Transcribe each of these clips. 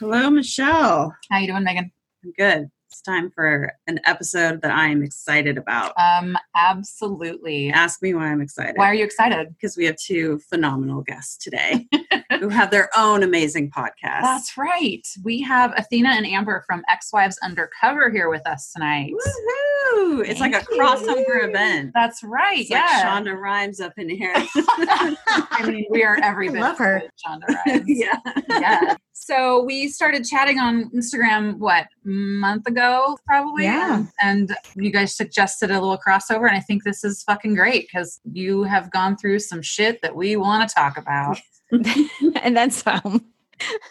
Hello, Michelle. How you doing, Megan? I'm good. It's time for an episode that I am excited about. Um, absolutely. Ask me why I'm excited. Why are you excited? Because we have two phenomenal guests today who have their own amazing podcast. That's right. We have Athena and Amber from Ex Wives Undercover here with us tonight. Woohoo! It's like a crossover you. event. That's right. It's like yeah. Shonda Rhimes up in here. I mean, we are every I bit love her. as good as Shonda Rhimes. yeah. yeah. So we started chatting on Instagram, what, a month ago, probably? Yeah. And you guys suggested a little crossover. And I think this is fucking great because you have gone through some shit that we want to talk about. and then some.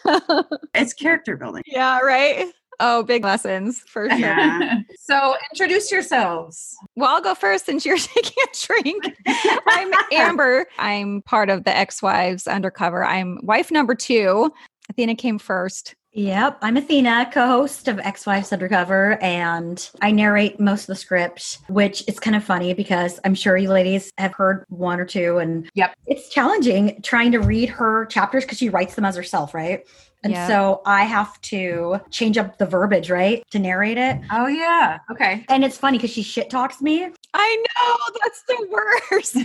It's character building. yeah, right? Oh, big lessons for sure. Yeah. so introduce yourselves. Well, I'll go first since you're taking a drink. I'm Amber. I'm part of the ex wives undercover. I'm wife number two. Athena came first. Yep, I'm Athena, co-host of Ex Wives Undercover, and I narrate most of the script, which is kind of funny because I'm sure you ladies have heard one or two, and Yep. it's challenging trying to read her chapters because she writes them as herself, right? And Yeah. so I have to change up the verbiage, right, to narrate it. Oh, yeah. Okay. And it's funny because she shit talks me. I know that's the worst.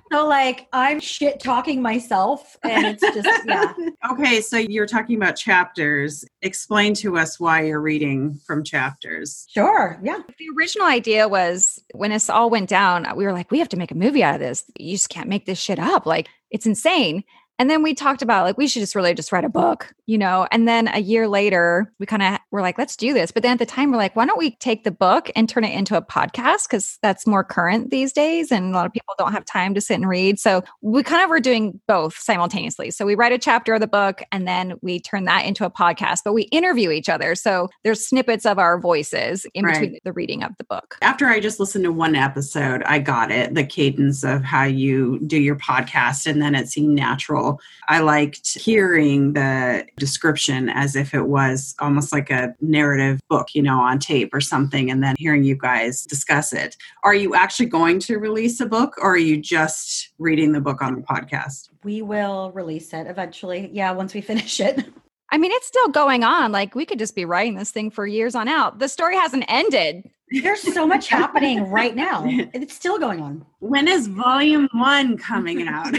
So like I'm shit talking myself, and it's just yeah. okay, so you're talking about chapters. Explain to us why you're reading from chapters. Sure, yeah. the original idea was when this all went down, we were like, we have to make a movie out of this. You just can't make this shit up. Like, it's insane. And then we talked about like we should just really just write a book, you know. And then a year later, we kind of were like, let's do this. But then at the time, we're like, why don't we take the book and turn it into a podcast because that's more current these days, and a lot of people don't have time to sit and read. So we kind of were doing both simultaneously. So we write a chapter of the book, and then we turn that into a podcast. But we interview each other, so there's snippets of our voices in Right. between the reading of the book. After I just listened to one episode, I got it the cadence of how you do your podcast, and then it seemed natural. I liked hearing the description as if it was almost like a narrative book, you know, on tape or something, and then hearing you guys discuss it. Are you actually going to release a book, or are you just reading the book on the podcast? We will release it eventually. Yeah, once we finish it. I mean, it's still going on. Like we could just be writing this thing for years on out. The story hasn't ended. There's so much happening right now. It's still going on. When is volume one coming out?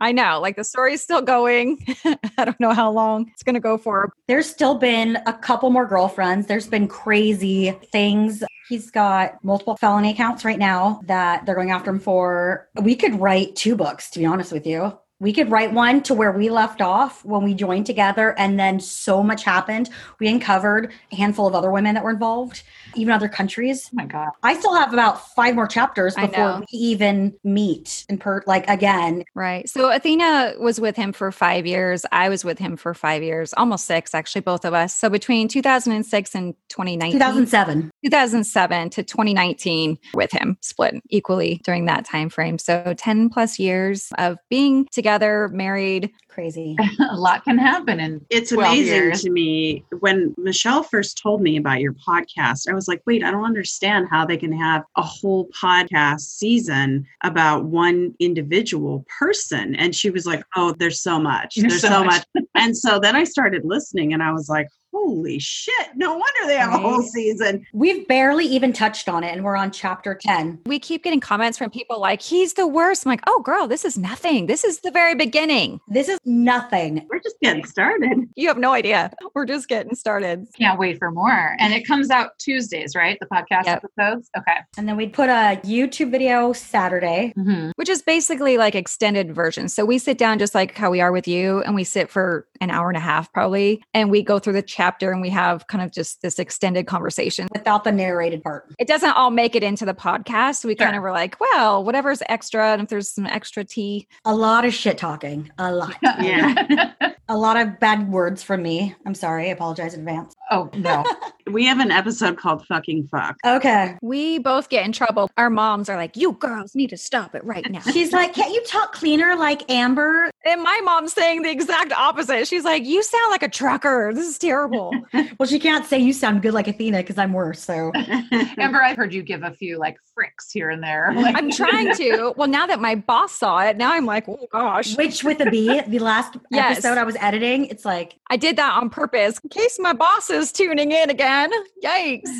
I know, like the story's still going. I don't know how long it's going to go for. There's still been a couple more girlfriends. There's been crazy things. He's got multiple felony accounts right now that they're going after him for. We could write two books, to be honest with you. We could write one to where we left off when we joined together, and then so much happened. We uncovered a handful of other women that were involved, even other countries. Oh, my God. I still have about five more chapters before we even meet in per like again. Right. So Athena was with him for five years. I was with him for five years, almost six, actually, both of us. So between 2006 and 2019, 2007. 2007 to 2019 with him split equally during that time frame. So 10 plus years of being together, married. Crazy. a lot can happen and It's amazing years. to me when Michelle first told me about your podcast. I was like, wait, I don't understand how they can have a whole podcast season about one individual person. And she was like, oh, there's so much. There's There's, so so, much. much. and so then I started listening and I was like, holy shit, no wonder they have a whole season. We've barely even touched on it, and we're on chapter 10. We keep getting comments from people like, he's the worst. I'm like, oh, girl, this is nothing. This is the very beginning. This is nothing. We're just getting started. You have no idea. We're just getting started. Can't wait for more. And it comes out Tuesdays, right? The podcast Yep. episodes. Okay. And then we'd put a YouTube video Saturday. Mm-hmm. which is basically like extended version. So we sit down just like how we are with you, and we sit for an hour and a half probably, and we go through the chapter and we have kind of just this extended conversation. without the narrated part. It doesn't all make it into the podcast. So we Sure. kind of were like, well, whatever's extra, and if there's some extra tea, A lot of shit talking. A lot. Yeah. A lot of bad words from me. I'm sorry. I apologize in advance. oh, no. We have an episode called Fucking Fuck. Okay. we both get in trouble. Our moms are like, you girls need to stop it right now. She's like, can't you talk cleaner like Amber? And my mom's saying the exact opposite. She's like, You sound like a trucker. This is terrible. well, she can't say you sound good like Athena because I'm worse. So Amber, I've heard you give a few like fricks here and there. Like, I'm trying to. Well, now that my boss saw it, now I'm like, Oh gosh. which with a B, the last Yes. episode I was editing, it's like I did that on purpose in case my boss is tuning in again. Yikes.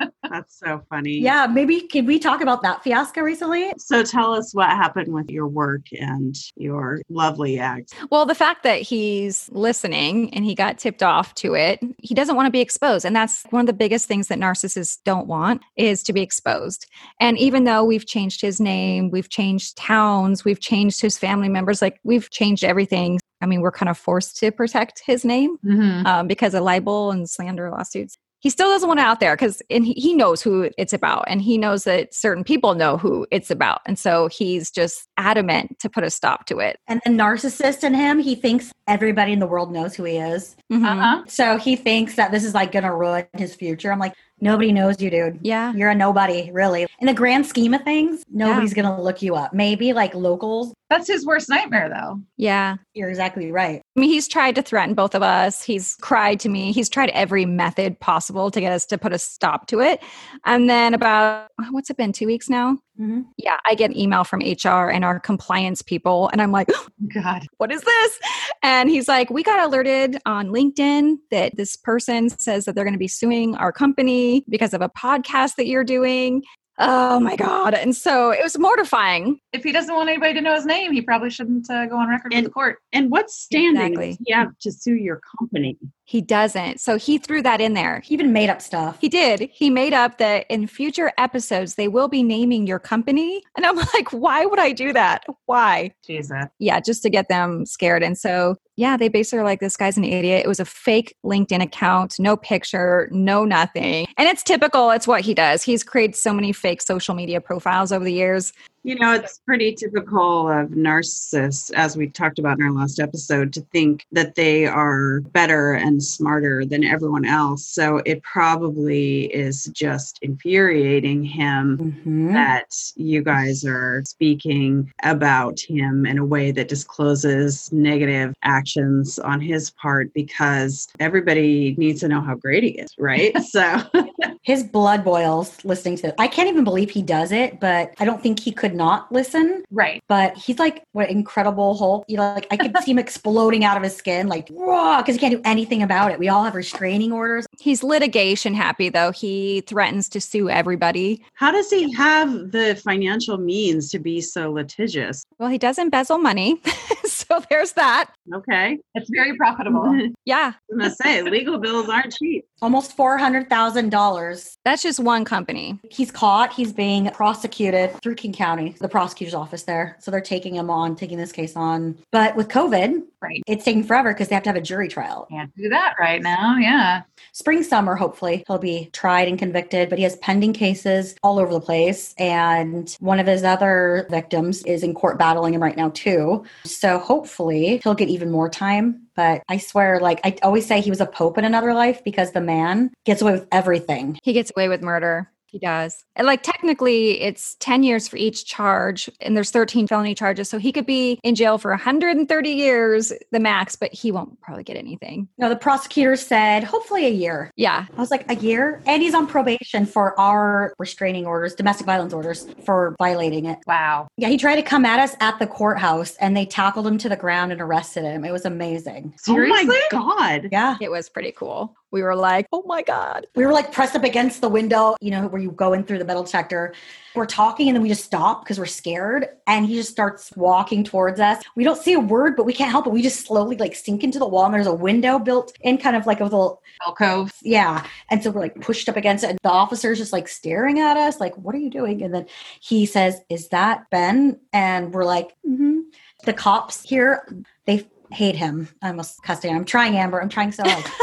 That's so funny. yeah, maybe can we talk about that fiasco recently? So tell us what happened with your work and your lovely ex. Well, the fact that he's listening and he got tipped off to it, he doesn't want to be exposed. And that's one of the biggest things that narcissists don't want is to be exposed. And even though we've changed his name, we've changed towns, we've changed his family members, like we've changed everything. I mean, we're kind of forced to protect his name Mhm. um, because of libel and slander lawsuits. He still doesn't want it out there because and he, he knows who it's about and he knows that certain people know who it's about. And so he's just adamant to put a stop to it. And the narcissist in him, he thinks everybody in the world knows who he is. Mhm. Uh-huh. So he thinks that this is like gonna ruin his future. I'm like, nobody knows you, dude. Yeah. You're a nobody, really. In the grand scheme of things, nobody's gonna look you up. Maybe like locals. That's his worst nightmare, though. Yeah. You're exactly right. I mean, he's tried to threaten both of us. He's cried to me. He's tried every method possible to get us to put a stop to it. And then about, what's it been, two weeks now? Mhm. Yeah, I get an email from HR and our compliance people. And I'm like, God. what is this? And he's like, we got alerted on LinkedIn that this person says that they're going to be suing our company because of a podcast that you're doing. Oh my God. And so it was mortifying. If he doesn't want anybody to know his name, he probably shouldn't uh, go on record And- with the court. And what standing Exactly. does he have to sue your company? He doesn't. So he threw that in there. He even made up stuff. He did. He made up that in future episodes, they will be naming your company. And I'm like, why would I do that? Why? Jesus. Yeah, just to get them scared. And so, yeah, they basically are like, this guy's an idiot. It was a fake LinkedIn account, no picture, no nothing. And it's typical. It's what he does. He's created so many fake social media profiles over the years. You know, it's pretty typical of narcissists, as we talked about in our last episode, to think that they are better and smarter than everyone else. So it probably is just infuriating him Mhm. that you guys are speaking about him in a way that discloses negative actions on his part because everybody needs to know how great he is, right? so His blood boils listening to it. I can't even believe he does it, but I don't think he could not listen. Right. But he's like what incredible Hulk. You know, like I could see him exploding out of his skin, like raw, because he can't do anything about it. We all have restraining orders. He's litigation happy, though. He threatens to sue everybody. how does he have the financial means to be so litigious? Well, he does embezzle money. so there's that. Okay. It's very profitable. Yeah. I'm gonna say legal bills aren't cheap. Almost four hundred thousand dollars. That's just one company. He's caught. He's being prosecuted through King County, the prosecutor's office there. So they're taking him on, taking this case on. But with COVID, Right. it's taking forever because they have to have a jury trial. Can't do that right now. Yeah. Spring, summer, hopefully, he'll be tried and convicted, but he has pending cases all over the place. And one of his other victims is in court battling him right now, too. So hopefully he'll get even more time. But I swear, like, I always say he was a pope in another life because the man gets away with everything. He gets away with murder. He does. And like technically it's 10 years for each charge and there's 13 felony charges. So he could be in jail for 130 years, the max, but he won't probably get anything. No, the prosecutor said hopefully a year. Yeah. I was like, a year? And he's on probation for our restraining orders, domestic violence orders for violating it. Wow. Yeah, he tried to come at us at the courthouse and they tackled him to the ground and arrested him. It was amazing. Seriously? Oh my god. Yeah. It was pretty cool. We were like, oh my God. We were like pressed up against the window, you know, where you go in through the metal detector. We're talking and then we just stop because we're scared. And he just starts walking towards us. We don't see a word, but we can't help it. We just slowly like sink into the wall and there's a window built in kind of like a little, Alcove. yeah. And so we're like pushed up against it. And the officer's just like staring at us, like, what are you doing? And then he says, Is that Ben? And we're like, mm-hmm. The cops here, they hate him. I almost cussed him. I'm trying, Amber. I'm trying so hard.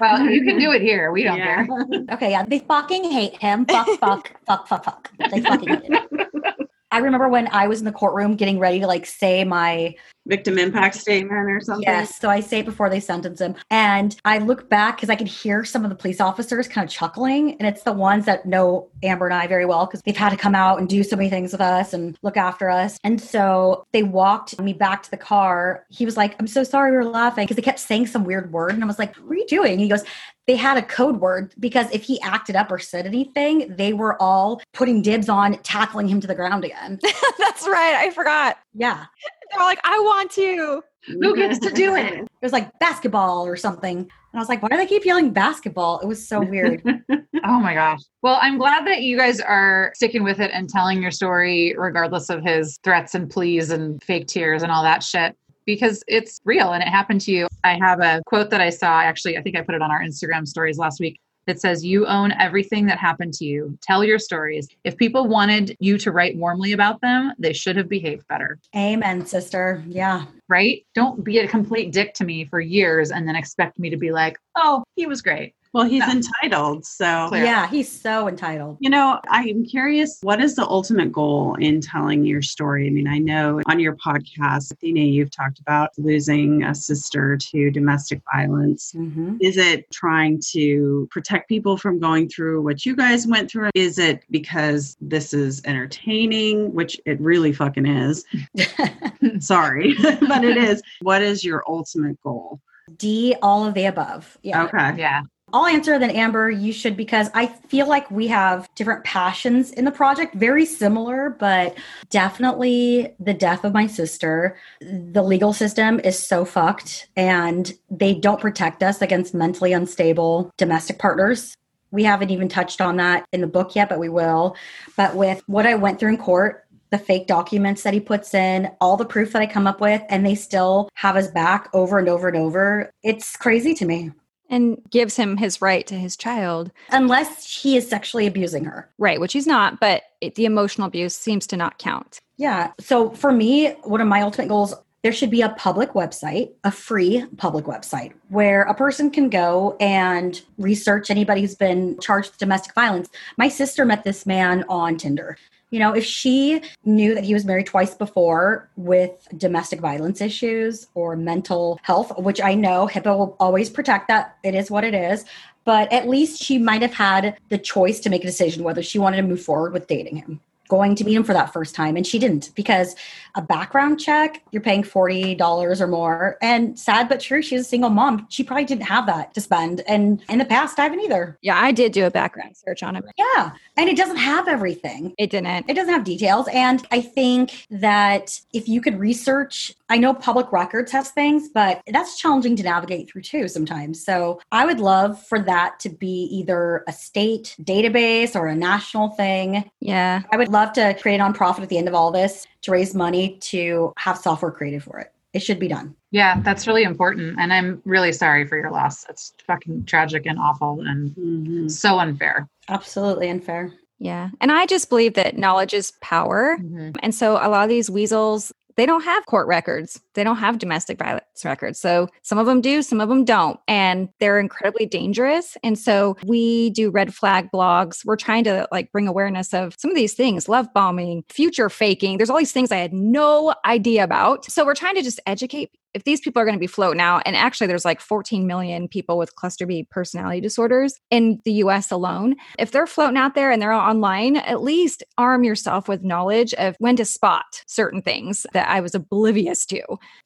Well, you can do it here. We don't Yeah. care. okay, yeah. They fucking hate him. Fuck, fuck, fuck, fuck, fuck. They fucking hate him. I remember when I was in the courtroom getting ready to like say my victim impact statement or something? Yes. So I say it before they sentence him. And I look back because I could hear some of the police officers kind of chuckling. And it's the ones that know Amber and I very well because they've had to come out and do so many things with us and look after us. And so they walked me back to the car. He was like, I'm so sorry we were laughing because they kept saying some weird word. And I was like, What are you doing? He goes, they had a code word because if he acted up or said anything, they were all putting dibs on tackling him to the ground again. That's right. I forgot. Yeah. They're like, I want to. Who gets to do it? It was like basketball or something. And I was like, why do they keep yelling basketball? It was so weird. Oh my gosh. Well, I'm glad that you guys are sticking with it and telling your story, regardless of his threats and pleas and fake tears and all that shit, because it's real and it happened to you. I have a quote that I saw. Actually, I think I put it on our Instagram stories last week. That says, You own everything that happened to you. Tell your stories. If people wanted you to write warmly about them, they should have behaved better, Amen, sister. Yeah. right? Don't be a complete dick to me for years and then expect me to be like, Oh, he was great. Well, he's No. entitled. So, Clear. Yeah. He's so entitled. you know, I'm curious what is the ultimate goal in telling your story? I mean, I know on your podcast, Athena, you've talked about losing a sister to domestic violence. hmm Is it trying to protect people from going through what you guys went through? Is it because this is entertaining, which it really fucking is? Sorry, but it is. What is your ultimate goal? D, all of the above. Yeah. Okay. Yeah. I'll answer then Amber, you should because I feel like we have different passions in the project, very similar, but definitely the death of my sister. The legal system is so fucked and they don't protect us against mentally unstable domestic partners. We haven't even touched on that in the book yet, but we will. But with what I went through in court, the fake documents that he puts in, all the proof that I come up with, and they still have us back over and over and over. It's crazy to me. And gives him his right to his child. unless he is sexually abusing her. Right, which he's not, but it, the emotional abuse seems to not count. Yeah. So for me, one of my ultimate goals, there should be a public website, a free public website where a person can go and research anybody who's been charged with domestic violence. My sister met this man on Tinder. You know, if she knew that he was married twice before with domestic violence issues or mental health, which I know HIPAA will always protect that, it is what it is. But at least she might have had the choice to make a decision whether she wanted to move forward with dating him, going to meet him for that first time. And she didn't because a background check, you're paying $40 or more. And sad but true, she's a single mom. She probably didn't have that to spend. And in the past, I haven't either. Yeah, I did do a background search on him. Yeah. And it doesn't have everything. It didn't. It doesn't have details. And I think that if you could research, I know public records has things, but that's challenging to navigate through too sometimes. So I would love for that to be either a state database or a national thing. Yeah. I would love to create a nonprofit at the end of all this to raise money to have software created for it. It should be done. Yeah, that's really important. And I'm really sorry for your loss. It's fucking tragic and awful and Mhm. so unfair. Absolutely unfair. Yeah. And I just believe that knowledge is power. And so a lot of these weasels, they don't have court records. They don't have domestic violence records. So some of them do, some of them don't. And they're incredibly dangerous. And so we do red flag blogs. We're trying to like bring awareness of some of these things, love bombing, future faking. There's all these things I had no idea about. So we're trying to just educate if these people are going to be floating out, and actually there's like 14 million people with cluster B personality disorders in the US alone. If they're floating out there and they're online, at least arm yourself with knowledge of when to spot certain things that I was oblivious to.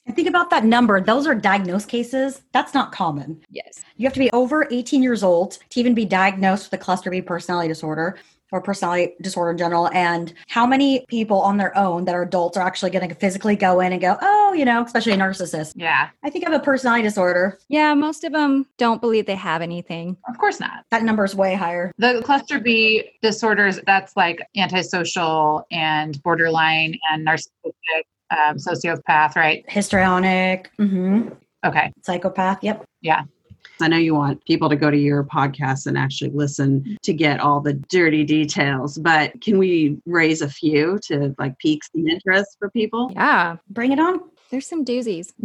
And think about that number. Those are diagnosed cases. That's not common. Yes. You have to be over 18 years old to even be diagnosed with a cluster B personality disorder or personality disorder in general. And how many people on their own that are adults are actually going to physically go in and go, oh, you know, especially a narcissist. Yeah, I think I have a personality disorder. Yeah, most of them don't believe they have anything. of course not. That number is way higher. The cluster B disorders, that's like antisocial and borderline and narcissistic, um, sociopath, right? Histrionic, Mm-hmm. Okay. psychopath. Yep. Yeah. I know you want people to go to your podcast and actually listen to get all the dirty details, but can we raise a few to like pique some interest for people? Yeah. Bring it on. There's some doozies.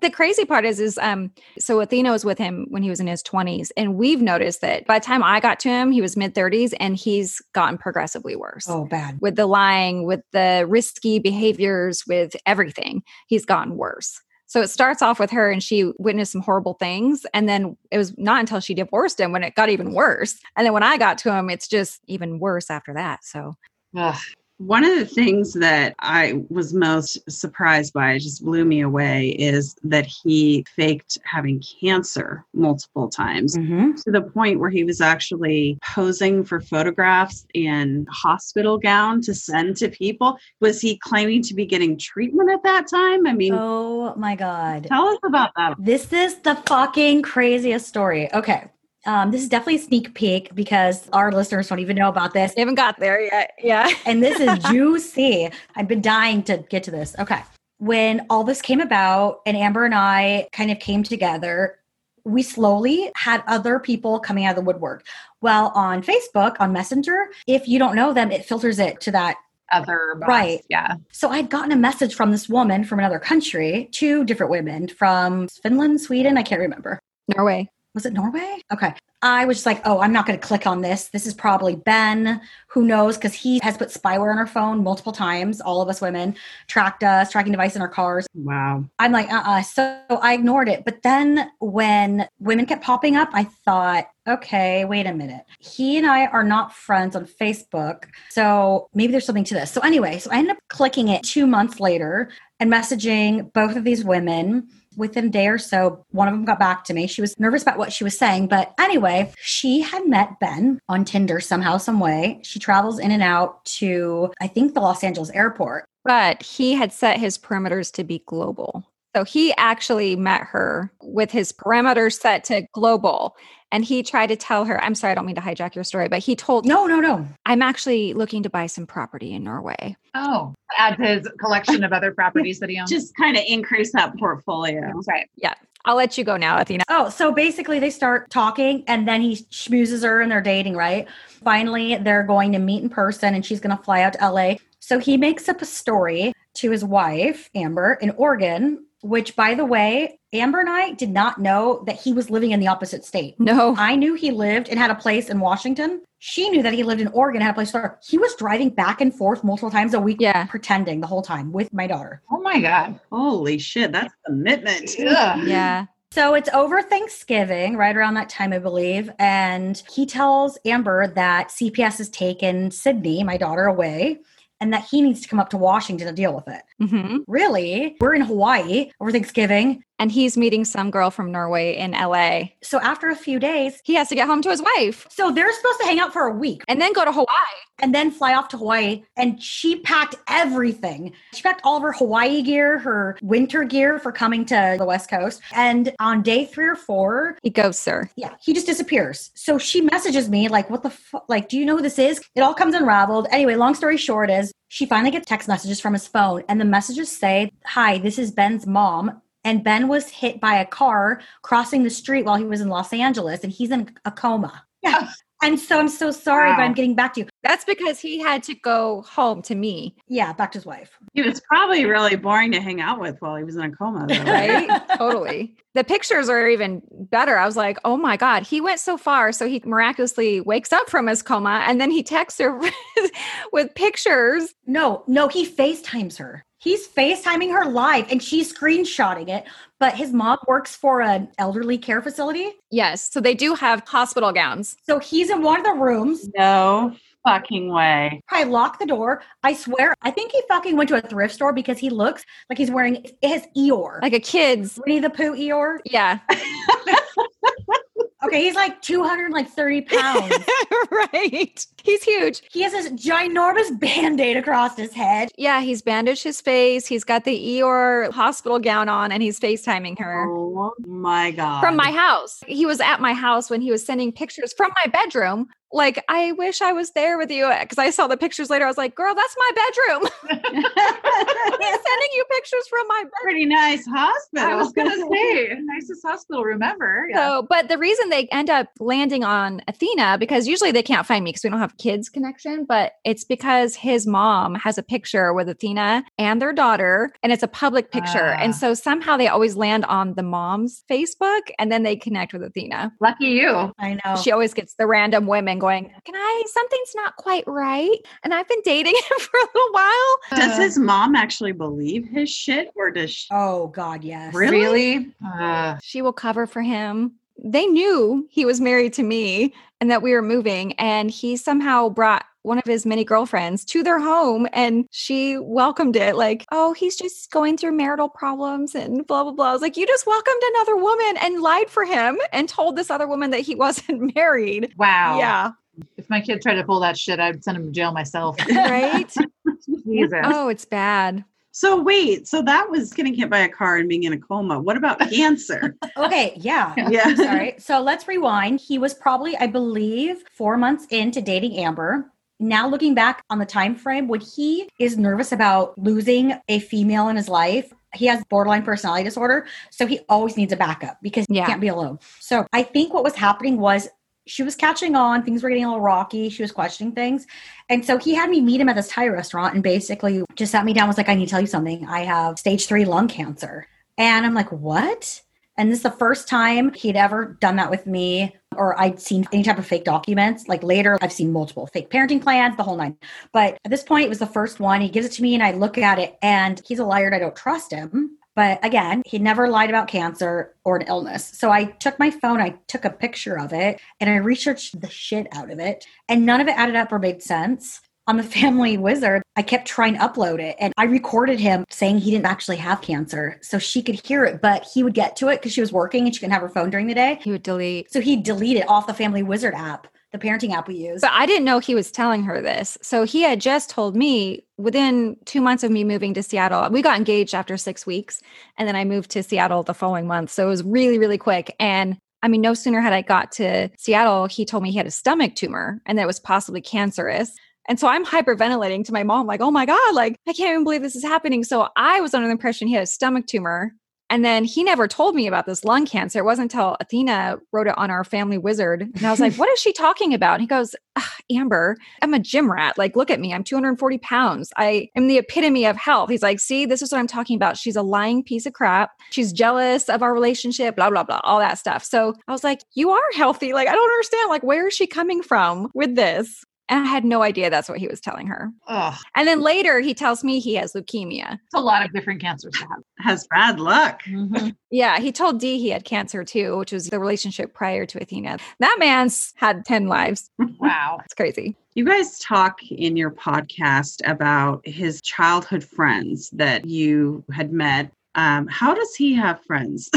the crazy part is, is um, so Athena was with him when he was in his 20s, and we've noticed that by the time I got to him, he was mid 30s, and he's gotten progressively worse. Oh, bad. With the lying, with the risky behaviors, with everything, he's gotten worse. So it starts off with her and she witnessed some horrible things. And then it was not until she divorced him when it got even worse. And then when I got to him, it's just even worse after that. So Ugh. One of the things that I was most surprised by, it just blew me away, is that he faked having cancer multiple times hmm to the point where he was actually posing for photographs in hospital gown to send to people. Was he claiming to be getting treatment at that time? I mean, Oh my God. tell us about that. This is the fucking craziest story. Okay. Um, this is definitely a sneak peek because our listeners don't even know about this. they haven't got there yet. Yeah. And this is juicy. I've been dying to get to this. Okay. When all this came about and Amber and I kind of came together, we slowly had other people coming out of the woodwork. Well, on Facebook, on Messenger, if you don't know them, it filters it to that Other boss. Right. Yeah. So I'd gotten a message from this woman from another country, two different women from Finland, Sweden, I can't remember. Norway. Was it Norway? Okay. I was just like, oh, I'm not going to click on this. This is probably Ben. Who knows? Because he has put spyware on our phone multiple times. All of us women tracked us, tracking device in our cars. Wow. I'm like, uh uh So I ignored it. But then when women kept popping up, I thought, okay, wait a minute. He and I are not friends on Facebook. So maybe there's something to this. So anyway, so I ended up clicking it two months later and messaging both of these women. Within a day or so, one of them got back to me. She was nervous about what she was saying. But anyway, she had met Ben on Tinder somehow, some way. She travels in and out to, I think, the Los Angeles airport. But he had set his perimeters to be global. So he actually met her with his parameters set to global. And he tried to tell her, I'm sorry, I don't mean to hijack your story, but he told, No, no, no. I'm actually looking to buy some property in Norway. Oh, add to his collection of other properties that he owns. Just kind of increase that portfolio. right. Yeah. I'll let you go now, Athena. Oh, so basically they start talking and then he schmoozes her and they're dating, right? Finally, they're going to meet in person and she's going to fly out to LA. So he makes up a story to his wife, Amber, in Oregon, which, by the way, Amber and I did not know that he was living in the opposite state. No. I knew he lived and had a place in Washington. She knew that he lived in Oregon, had a place there. He was driving back and forth multiple times a week, Yeah. pretending the whole time with my daughter. Oh my God. Holy shit, that's commitment. Ugh. Yeah. So it's over Thanksgiving, right around that time, I believe. And he tells Amber that CPS has taken Sydney, my daughter, away and that he needs to come up to Washington to deal with it. Hmm Really? We're in Hawaii over Thanksgiving. And he's meeting some girl from Norway in LA. So after a few days, He has to get home to his wife so they're supposed to hang out for a week and then go to Hawaii. and then fly off to Hawaii. And she packed everything. She packed all of her Hawaii gear, her winter gear for coming to the West Coast. And on day three or four, He goes, her. Yeah, he just disappears. So she messages me like, "What the fuck? Like, do you know who this is?" It all comes unraveled. Anyway, long story short is she finally gets text messages from his phone, and the messages say, "Hi, this is Ben's mom." And Ben was hit by a car crossing the street while he was in Los Angeles, and he's in a coma. Yeah. And so I'm so sorry, but I'm getting back to you. That's because he had to go home to me, Yeah, back to his wife. He was probably really boring to hang out with while he was in a coma, though, right? totally. The pictures are even better. I was like, oh my God, he went so far. So he miraculously wakes up from his coma and then he texts her with pictures. No, no, he FaceTimes her. He's FaceTiming her live and she's screenshotting it. But his mom works for an elderly care facility. Yes. So they do have hospital gowns. So he's in one of the rooms. No fucking way. I lock the door. I swear, I think he fucking went to a thrift store because he looks like he's wearing his Eeyore. Like a kid's. Winnie the Pooh Eeyore. Yeah. Okay, he's like 230 pounds. right. He's huge. he has this ginormous band-aid across his head. Yeah. He's bandaged his face. He's got the Eeyore hospital gown on and he's FaceTiming her. Oh my God. from my house. He was at my house when he was sending pictures from my bedroom. Like, I wish I was there with you because I saw the pictures later. I was like, girl, that's my bedroom. He's sending you pictures from my bed. Pretty nice hospital. I was gonna say nicest hospital. Remember? Yeah. So, but the reason they end up landing on Athena because usually they can't find me because we don't have kids connection, but it's because his mom has a picture with Athena and their daughter, and it's a public picture, Ah. and so somehow they always land on the mom's Facebook, and then they connect with Athena. Lucky you. I know. She always gets the random women going, "Can I? Something's not quite right," and I've been dating him for a little while. Does Uh, his mom actually believe his shit or does she? oh God, yes. Really? really? Uh, She will cover for him. They knew he was married to me and that we were moving, and he somehow brought one of his many girlfriends to their home and she welcomed it like, oh, he's just going through marital problems and blah, blah, blah. I was like, you just welcomed another woman and lied for him and told this other woman that he wasn't married. wow. Yeah. If my kid tried to pull that shit, I'd send him to jail myself. Right? Jesus. oh, it's bad. So wait, so that was getting hit by a car and being in a coma. What about cancer? Okay, yeah. yeah. Sorry. So let's rewind. He was probably, I believe, four months into dating Amber. Now looking back on the time frame, when he is nervous about losing a female in his life, he has borderline personality disorder. So he always needs a backup because Yeah. he can't be alone. So I think what was happening was she was catching on, things were getting a little rocky. She was questioning things. And so he had me meet him at this Thai restaurant and basically just sat me down, was like, I need to tell you something. I have stage three lung cancer. And I'm like, what? And this is the first time he'd ever done that with me, or I'd seen any type of fake documents. Like later, I've seen multiple fake parenting plans, the whole nine. But at this point, it was the first one. He gives it to me, and I look at it, and he's a liar, and I don't trust him. But again, he never lied about cancer or an illness. So I took my phone, I took a picture of it, and I researched the shit out of it. And none of it added up or made sense. On the Family Wizard, I kept trying to upload it and I recorded him saying he didn't actually have cancer so she could hear it, but he would get to it because she was working and she couldn't have her phone during the day. He would delete. So he'd delete it off the Family Wizard app, the parenting app we use. But I didn't know he was telling her this. So he had just told me within two months of me moving to Seattle, we got engaged after six weeks. And then I moved to Seattle the following month. So it was really, really quick. And I mean, no sooner had I got to Seattle, he told me he had a stomach tumor and that it was possibly cancerous. And so I'm hyperventilating to my mom, like, oh my God, like, I can't even believe this is happening. So I was under the impression he had a stomach tumor. And then he never told me about this lung cancer. It wasn't until Athena wrote it on our family wizard. And I was like, what is she talking about? And he goes, "Ah, Amber, I'm a gym rat. Like, look at me. I'm 240 pounds. I am the epitome of health. He's like, see, this is what I'm talking about. She's a lying piece of crap. She's jealous of our relationship, blah, blah, blah, all that stuff. So I was like, you are healthy. Like, I don't understand. Like, where is she coming from with this? And I had no idea that's what he was telling her. Ugh, And then later he tells me he has leukemia. it's a lot of different cancers to have. Has bad luck. Mhm. Yeah, he told Dee he had cancer too, which was the relationship prior to Athena. That man's had 10 lives. Wow. It's crazy. You guys talk in your podcast about his childhood friends that you had met. Um, how does he have friends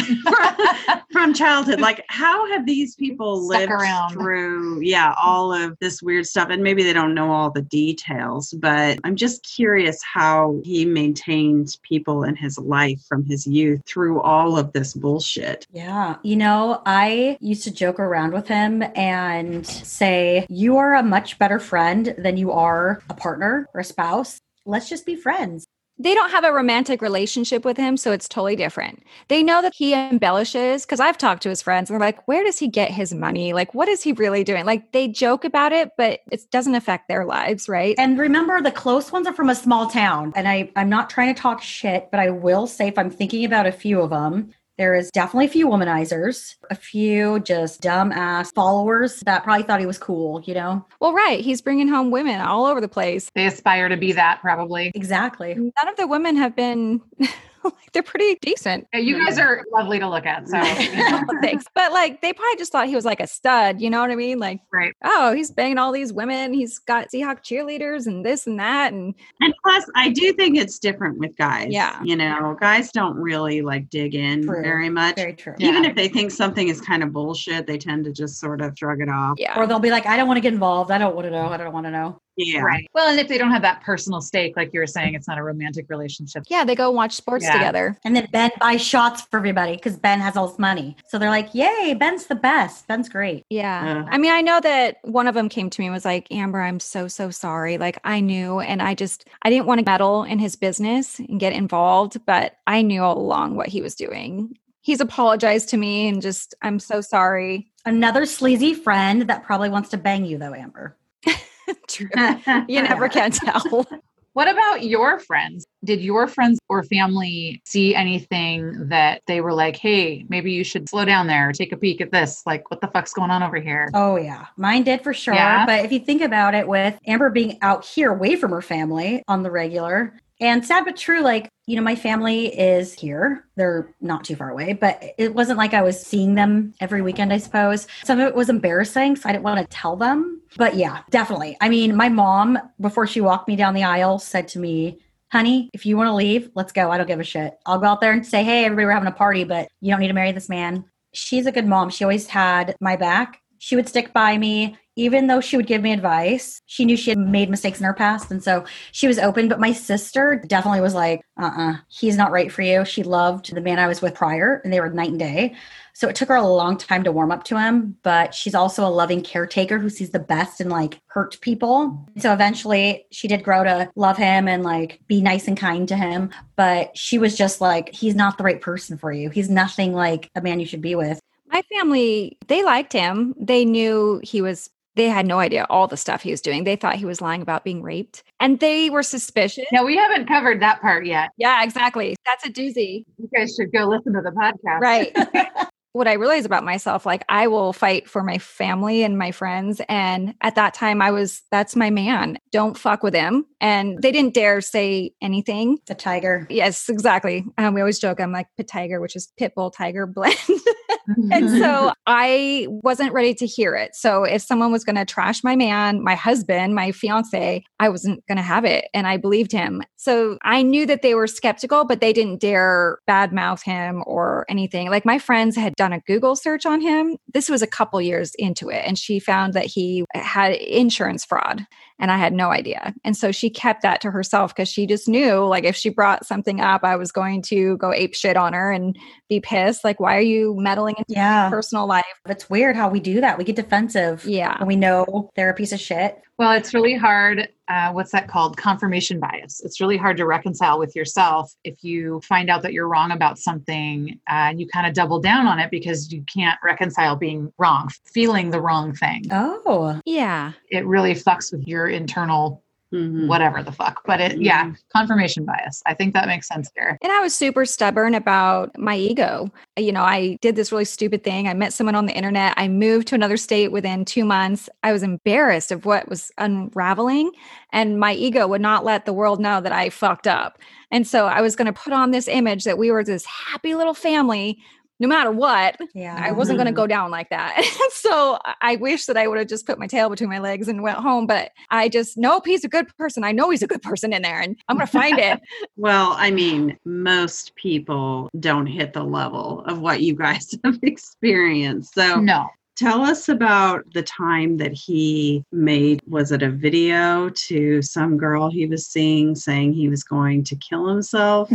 from childhood? Like, how have these people Stuck lived around. through, yeah, all of this weird stuff? And maybe they don't know all the details, but I'm just curious how he maintained people in his life from his youth through all of this bullshit. Yeah. You know, I used to joke around with him and say, You are a much better friend than you are a partner or a spouse. Let's just be friends. They don't have a romantic relationship with him, so it's totally different. They know that he embellishes because I've talked to his friends and they're like, where does he get his money? Like, what is he really doing? Like, they joke about it, but it doesn't affect their lives, right? And remember, the close ones are from a small town. And I, I'm not trying to talk shit, but I will say if I'm thinking about a few of them, there is definitely a few womanizers, a few just dumbass followers that probably thought he was cool, you know? Well, right. He's bringing home women all over the place. They aspire to be that probably. Exactly. None of the women have been, like, they're pretty decent. Yeah, you guys are lovely to look at. So, Thanks. But like, they probably just thought he was like a stud. You know what I mean? Like, right. oh, he's banging all these women. He's got Seahawk cheerleaders and this and that. And And plus, I do think it's different with guys. Yeah. You know, guys don't really like dig in True. very much. Very true. Even Yeah. if they think something is kind of bullshit, they tend to just sort of shrug it off. yeah. Or they'll be like, I don't want to get involved. I don't want to know. I don't want to know. Yeah. Right. Well, and if they don't have that personal stake, like you were saying, it's not a romantic relationship. Yeah, they go watch sports Yeah. together. And then Ben buys shots for everybody because Ben has all this money. So they're like, yay, Ben's the best. Ben's great. Yeah. Ugh. I mean, I know that one of them came to me and was like, Amber, I'm so, so sorry. Like, I knew, and I just, I didn't want to meddle in his business and get involved, but I knew all along what he was doing. He's apologized to me and just, I'm so sorry. Another sleazy friend that probably wants to bang you, though, Amber. True. You never can tell. What about your friends? Did your friends or family see anything that they were like, hey, maybe you should slow down there, or take a peek at this? Like, what the fuck's going on over here? Oh, yeah. Mine did for sure. Yeah? But if you think about it, with Amber being out here away from her family on the regular, and sad but true, like, you know, my family is here. They're not too far away, but it wasn't like I was seeing them every weekend, I suppose. Some of it was embarrassing, so I didn't want to tell them. But yeah, definitely. I mean, my mom, before she walked me down the aisle, said to me, honey, if you want to leave, let's go. I don't give a shit. I'll go out there and say, hey, everybody, we're having a party, but you don't need to marry this man. She's a good mom. She always had my back. She would stick by me, even though she would give me advice. She knew she had made mistakes in her past. And so she was open. But my sister definitely was like, uh uh he's not right for you. She loved the man I was with prior, and they were night and day. So it took her a long time to warm up to him, but she's also a loving caretaker who sees the best in like hurt people. So eventually she did grow to love him and like be nice and kind to him. But she was just like, he's not the right person for you. He's nothing like a man you should be with. My family, they liked him. They knew he was, they had no idea all the stuff he was doing. They thought he was lying about being raped and they were suspicious. Now, we haven't covered that part yet. Yeah, exactly. That's a doozy. You guys should go listen to the podcast. Right. what I realized about myself, like I will fight for my family and my friends. And at that time, I was, that's my man. Don't fuck with him. And they didn't dare say anything. The tiger. Yes, exactly. Um, we always joke I'm like pit tiger, which is pit bull tiger blend. and so I wasn't ready to hear it. So if someone was going to trash my man, my husband, my fiance, I wasn't going to have it. And I believed him. So I knew that they were skeptical, but they didn't dare badmouth him or anything. Like my friends had done a Google search on him. This was a couple years into it. And she found that he had insurance fraud. And I had no idea. And so she kept that to herself because she just knew like if she brought something up, I was going to go ape shit on her and be pissed. Like, why are you meddling in Yeah. personal life? It's weird how we do that. We get defensive Yeah. when we know they're a piece of shit. Well, it's really hard. Uh, what's that called? Confirmation bias. It's really hard to reconcile with yourself if you find out that you're wrong about something uh, and you kind of double down on it because you can't reconcile being wrong, feeling the wrong thing. Oh, Yeah. It really fucks with your internal Mhm. whatever the fuck. But it, yeah, confirmation bias. I think that makes sense here. And I was super stubborn about my ego. You know, I did this really stupid thing. I met someone on the internet. I moved to another state within two months. I was embarrassed of what was unraveling, and my ego would not let the world know that I fucked up. And so I was going to put on this image that we were this happy little family. No matter what, yeah. I wasn't going to Mhm. go down like that. so I- I wish that I would have just put my tail between my legs and went home. But I just, nope, he's a good person. I know he's a good person in there and I'm going to find it. Well, I mean, most people don't hit the level of what you guys have experienced. So No. tell us about the time that he made, was it a video to some girl he was seeing saying he was going to kill himself?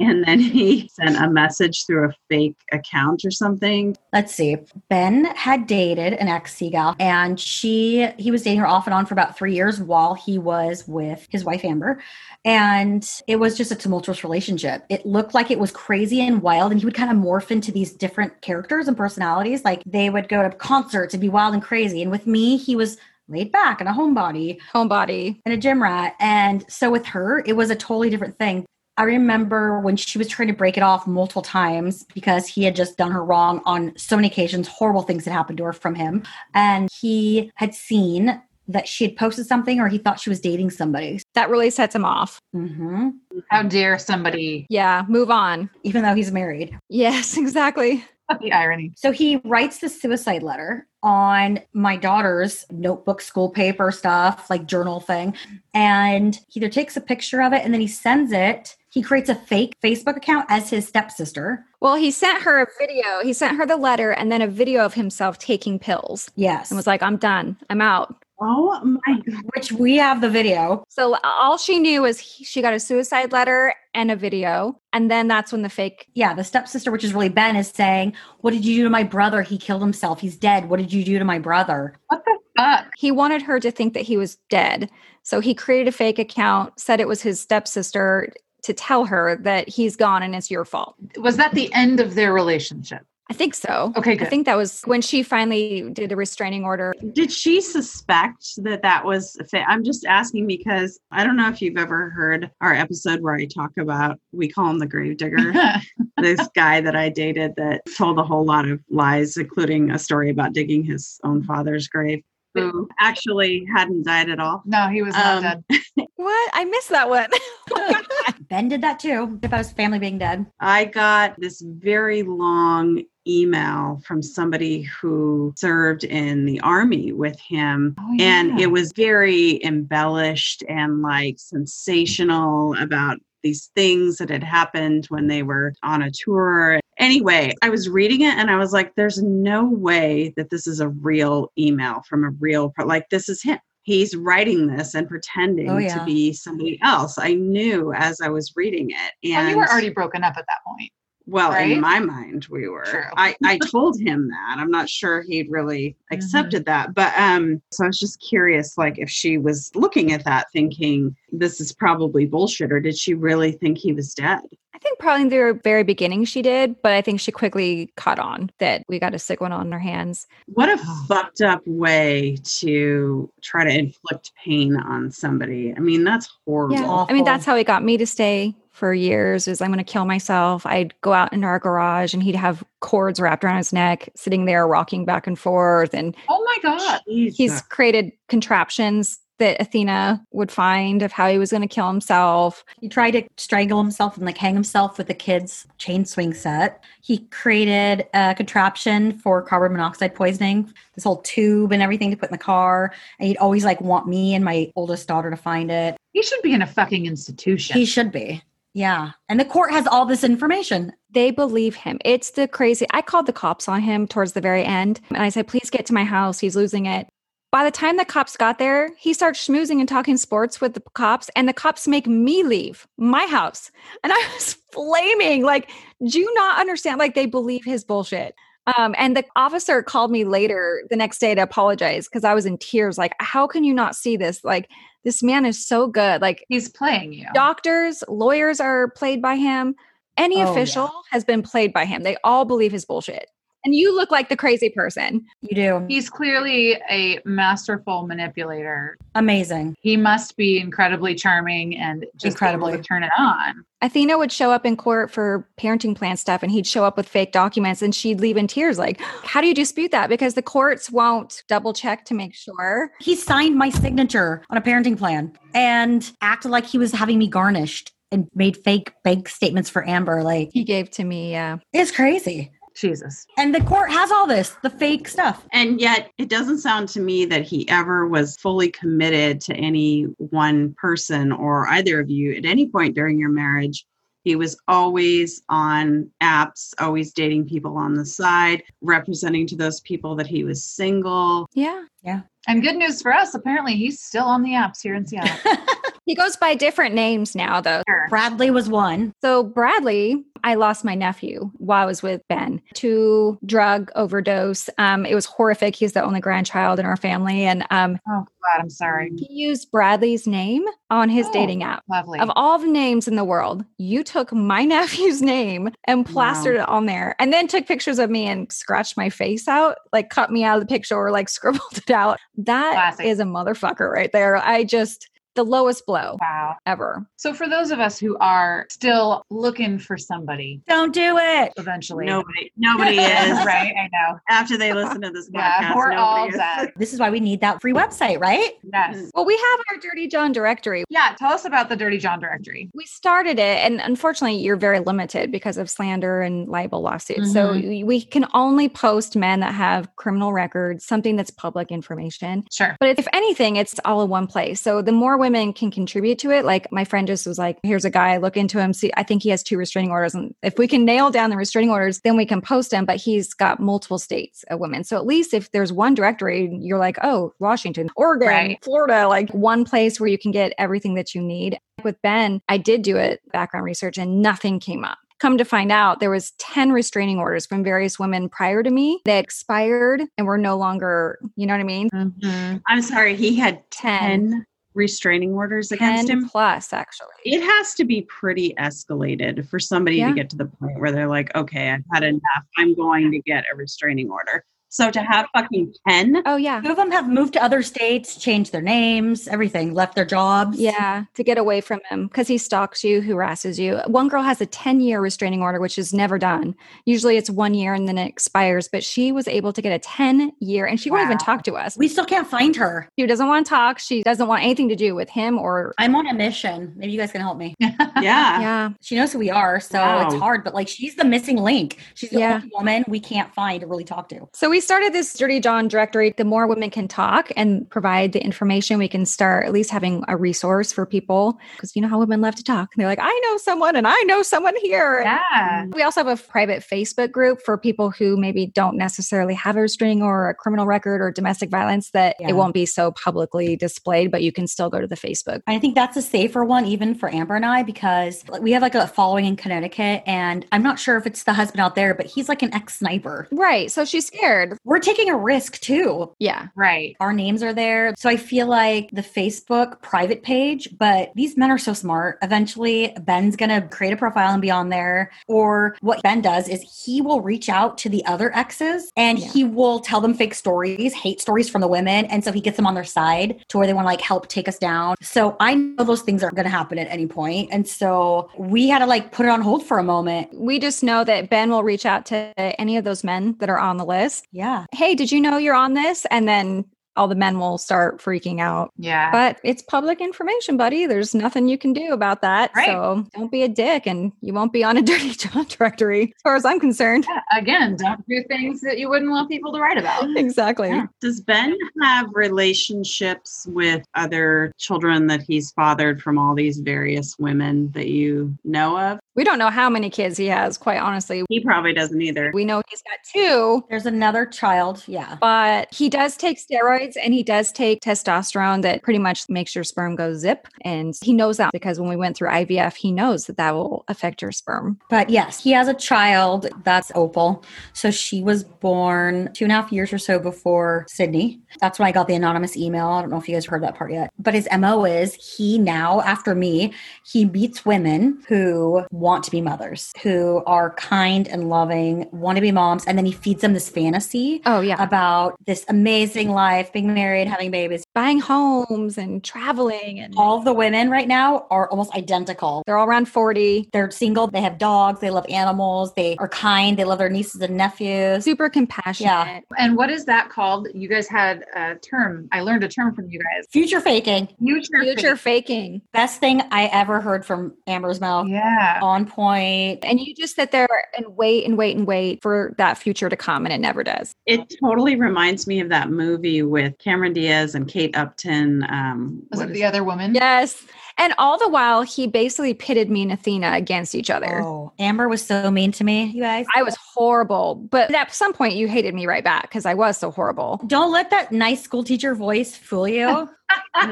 And then he sent a message through a fake account or something. Let's see. Ben had dated an ex Sea Gal, and she he was dating her off and on for about three years while he was with his wife Amber, and it was just a tumultuous relationship. It looked like it was crazy and wild, and he would kind of morph into these different characters and personalities. Like they would go to concerts and be wild and crazy, and with me, he was laid back and a homebody Homebody. and a gym rat. And so with her, it was a totally different thing. I remember when she was trying to break it off multiple times because he had just done her wrong on so many occasions. Horrible things had happened to her from him. And he had seen that she had posted something or he thought she was dating somebody. That really sets him off. hmm How dare somebody? Yeah. Move on. Even though he's married. Yes, exactly. The irony. So he writes the suicide letter on my daughter's notebook, school paper stuff, like journal thing. And he either takes a picture of it and then he sends it. He creates a fake Facebook account as his stepsister. Well, he sent her a video. He sent her the letter and then a video of himself taking pills Yes. and was like, I'm done. I'm out. Oh my God. which we have the video. So all she knew was he, she got a suicide letter and a video. And then that's when the fake Yeah, the stepsister, which is really Ben, is saying, What did you do to my brother? He killed himself. He's dead. What did you do to my brother? What the fuck? he wanted her to think that he was dead. So he created a fake account, said it was his stepsister to tell her that he's gone and it's your fault. Was that the end of their relationship? I think so. Okay, I think that was when she finally did a restraining order. Did she suspect that that was? a fa- I'm just asking because I don't know if you've ever heard our episode where I talk about we call him the gravedigger. this guy that I dated that told a whole lot of lies, including a story about digging his own father's grave, who actually hadn't died at all. no, he was not Um, dead. What? I missed that one. Ben did that too, about his family being dead. I got this very long email from somebody who served in the army with him. Oh, And it was very embellished and like sensational about these things that had happened when they were on a tour. Anyway, I was reading it and I was like, there's no way that this is a real email from a real, per- like, this is him. He's writing this and pretending Oh, yeah. to be somebody else. I knew as I was reading it. And Well, you were already broken up at that point. Well, right? in my mind, we were. True. I, I told him that. I'm not sure he'd really Mm-hmm. accepted that. But um, so I was just curious, like, if she was looking at that thinking this is probably bullshit, or did she really think he was dead? I think probably in the very beginning she did, but I think she quickly caught on that we got a sick one on our hands. What a Oh. fucked up way to try to inflict pain on somebody. I mean, that's horrible. Yeah. I mean, that's how he got me to stay for years is I'm going to kill myself. I'd go out into our garage and he'd have cords wrapped around his neck, sitting there rocking back and forth. And Oh my god. he's Jesus. created contraptions that Athena would find of how he was going to kill himself. He tried to strangle himself and like hang himself with the kids' chain swing set. He created a contraption for carbon monoxide poisoning, this whole tube and everything to put in the car. And he'd always like want me and my oldest daughter to find it. He should be in a fucking institution. He should be. Yeah. And the court has all this information. They believe him. It's the crazy. I called the cops on him towards the very end and I said, please get to my house. He's losing it. By the time the cops got there, he starts schmoozing and talking sports with the cops, and the cops make me leave my house. And I was flaming. Like, do you not understand? Like, they believe his bullshit. Um, and the officer called me later the next day to apologize because I was in tears. Like, how can you not see this? Like, this man is so good. Like, He's playing you. doctors, lawyers are played by him. Any Oh, official has been played by him. They all believe his bullshit. And you look like the crazy person. You do. He's clearly a masterful manipulator. Amazing. He must be incredibly charming and just Incredibly. able to turn it on. Athena would show up in court for parenting plan stuff and he'd show up with fake documents and she'd leave in tears like, how do you dispute that? Because the courts won't double check to make sure. He signed my signature on a parenting plan and acted like he was having me garnished and made fake bank statements for Amber. Like, He gave to me, yeah. it's crazy. Jesus. And the court has all this, the fake stuff. And yet, it doesn't sound to me that he ever was fully committed to any one person or either of you at any point during your marriage. He was always on apps, always dating people on the side, representing to those people that he was single. Yeah. Yeah. And good news for us, apparently he's still on the apps here in Seattle. He goes by different names now though. Bradley was one. So Bradley, I lost my nephew while I was with Ben to drug overdose. Um, it was horrific. He's the only grandchild in our family, and um, oh God, I'm sorry. he used Bradley's name on his Oh. dating app. Lovely. Of all the names in the world, you took my nephew's name and plastered it on there, and then took pictures of me and scratched my face out, like cut me out of the picture or like scribbled it out. That is Classic. a motherfucker right there. I just the lowest blow wow. ever. So for those of us who are still looking for somebody Don't do it. eventually. Nobody, nobody is. right, I know. After they listen to this podcast, Yeah, we're all nobody is. dead. This is why we need that free website, right? Yes. Well, we have our Dirty John directory. Yeah, tell us about the Dirty John directory. we started it and unfortunately you're very limited because of slander and libel lawsuits so Mm-hmm. we- we can only post men that have criminal records something that's public information Sure. but if anything it's all in one place so the more women women can contribute to it, like my friend just was like, here's a guy, look into him. See, I think he has two restraining orders. And if we can nail down the restraining orders, then we can post him. But he's got multiple states of women. So at least if there's one directory, you're like, oh, Washington, Oregon, Right. Florida, like one place where you can get everything that you need. With Ben, I did do it background research and nothing came up. Come to find out, there was 10 restraining orders from various women prior to me that expired and were no longer, you know what I mean? Mhm. I'm sorry, he had 10. 10 restraining orders against 10 him. plus, actually. It has to be pretty escalated for somebody Yeah. to get to the point where they're like, okay, I've had enough. I'm going to get a restraining order. So to have fucking 10, Oh, yeah. Two of them have moved to other states, changed their names, everything, left their jobs. Yeah, to get away from him because he stalks you, harasses you. One girl has a 10 year restraining order, which is never done. Usually it's one year and then it expires, but she was able to get a 10 year and she won't even talk to us. We still can't find her. She doesn't want to talk. She doesn't want anything to do with him or, I'm on a mission. Maybe you guys can help me. yeah. yeah. She knows who we are, so Wow. it's hard, but like she's the missing link. She's the Yeah. only woman we can't find to really talk to. So we started this Dirty John directory. The more women can talk and provide the information, we can start at least having a resource for people because you know how women love to talk. They're like, I know someone and I know someone here. Yeah. We also have a private Facebook group for people who maybe don't necessarily have a string or a criminal record or domestic violence that Yeah. it won't be so publicly displayed, but you can still go to the Facebook. I think that's a safer one, even for Amber and I, because we have like a following in Connecticut, and I'm not sure if it's the husband out there, but he's like an ex sniper. Right. So she's scared. We're taking a risk too. Yeah. Right. Our names are there. So I feel like the Facebook private page, but these men are so smart. Eventually, Ben's going to create a profile and be on there. Or what Ben does is he will reach out to the other exes and Yeah. he will tell them fake stories, hate stories from the women. And so he gets them on their side to where they want to like help take us down. So I know those things are going to happen at any point. And so we had to like put it on hold for a moment. We just know that Ben will reach out to any of those men that are on the list. Yeah. Hey, did you know you're on this? And then all the men will start freaking out. Yeah. But it's public information, buddy. There's nothing you can do about that. Right. So don't be a dick and you won't be on a dirty John directory, as far as I'm concerned. Yeah, Again, don't do things that you wouldn't want people to write about. Exactly. Yeah. Does Ben have relationships with other children that he's fathered from all these various women that you know of? We don't know how many kids he has, quite honestly. He probably doesn't either. We know he's got two, There's another child. Yeah. but he does take steroids and he does take testosterone that pretty much makes your sperm go zip. And he knows that because when we went through IVF, he knows that that will affect your sperm. But yes, he has a child. That's Opal. So she was born two and a half years or so before Sydney. That's when I got the anonymous email. I don't know if you guys heard that part yet. But his MO is he now, after me, he meets women who want to be mothers, who are kind and loving, want to be moms. And then he feeds them this fantasy Oh, yeah. about this amazing life, being married, having babies. Buying homes and traveling. And All the women right now are almost identical. they're all around 40. They're single, they have dogs, they love animals, they are kind, they love their nieces and nephews. Super compassionate. Yeah. And what is that called? You guys had a term. I learned a term from you guys. Future faking. Future. Future faking. Best thing I ever heard from Amber's mouth. Yeah. On point. And you just sit there and wait and wait and wait for that future to come, and it never does. It totally reminds me of that movie with Cameron Diaz and Kate Upton. Um, Was what it is- the other woman? Yes. And all the while, he basically pitted me and Athena against each other. Oh, Amber was so mean to me, you guys. I was horrible, but at some point, you hated me right back because I was so horrible. Don't let that nice school teacher voice fool you.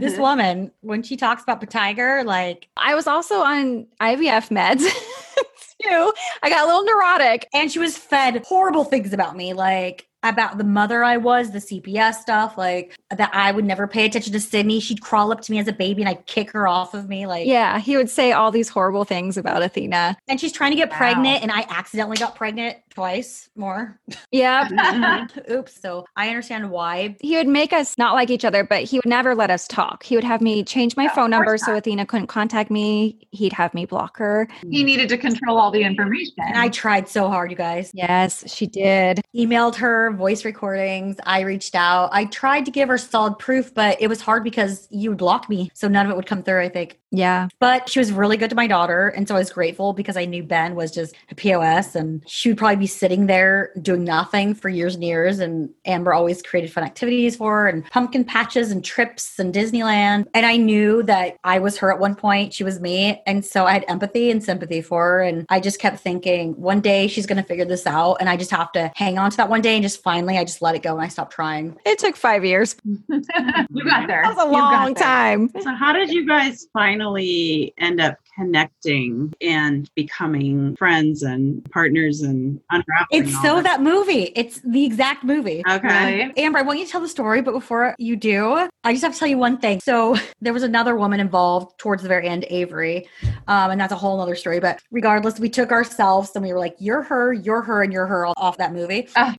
this woman, when she talks about the Tiger, like, I was also on IVF meds too. I got a little neurotic. and she was fed horrible things about me, like about the mother I was, the CPS stuff, like that I would never pay attention to Sydney. She'd crawl up to me as a baby and I'd kick her off of me. Like, Yeah, he would say all these horrible things about Athena. and she's trying to get Wow. pregnant, and I accidentally got pregnant twice more. Yeah. Oops. So I understand why. he would make us not like each other, but he would never let us talk. He would have me change my Yeah, phone number course so Athena couldn't contact me. He'd have me block her. He needed to control all the information. And I tried so hard, you guys. Yes, she did. Emailed her voice recordings. I reached out. I tried to give her solid proof, but it was hard because you would block me. So none of it would come through, I think. Yeah. But she was really good to my daughter. And so I was grateful because I knew Ben was just a POS and she would probably be sitting there doing nothing for years and years. And Amber always created fun activities for her and pumpkin patches and trips and Disneyland. And I knew that I was her at one point, she was me. And so I had empathy and sympathy for her. And I just kept thinking, one day she's going to figure this out. And I just have to hang on to that one day. And just finally, I just let it go and I stopped trying. It took five years. you got there. That was a long time. So, how did you guys finally end up connecting and becoming friends and partners and unraveling? It's so this? that movie. It's the exact movie. Okay. Really? Amber, I want you to tell the story, but before you do, I just have to tell you one thing. So there was another woman involved towards the very end, Avery, um, and that's a whole other story. But regardless, we took ourselves and we were like, "You're her, you're her, and you're her" off that movie. Ah.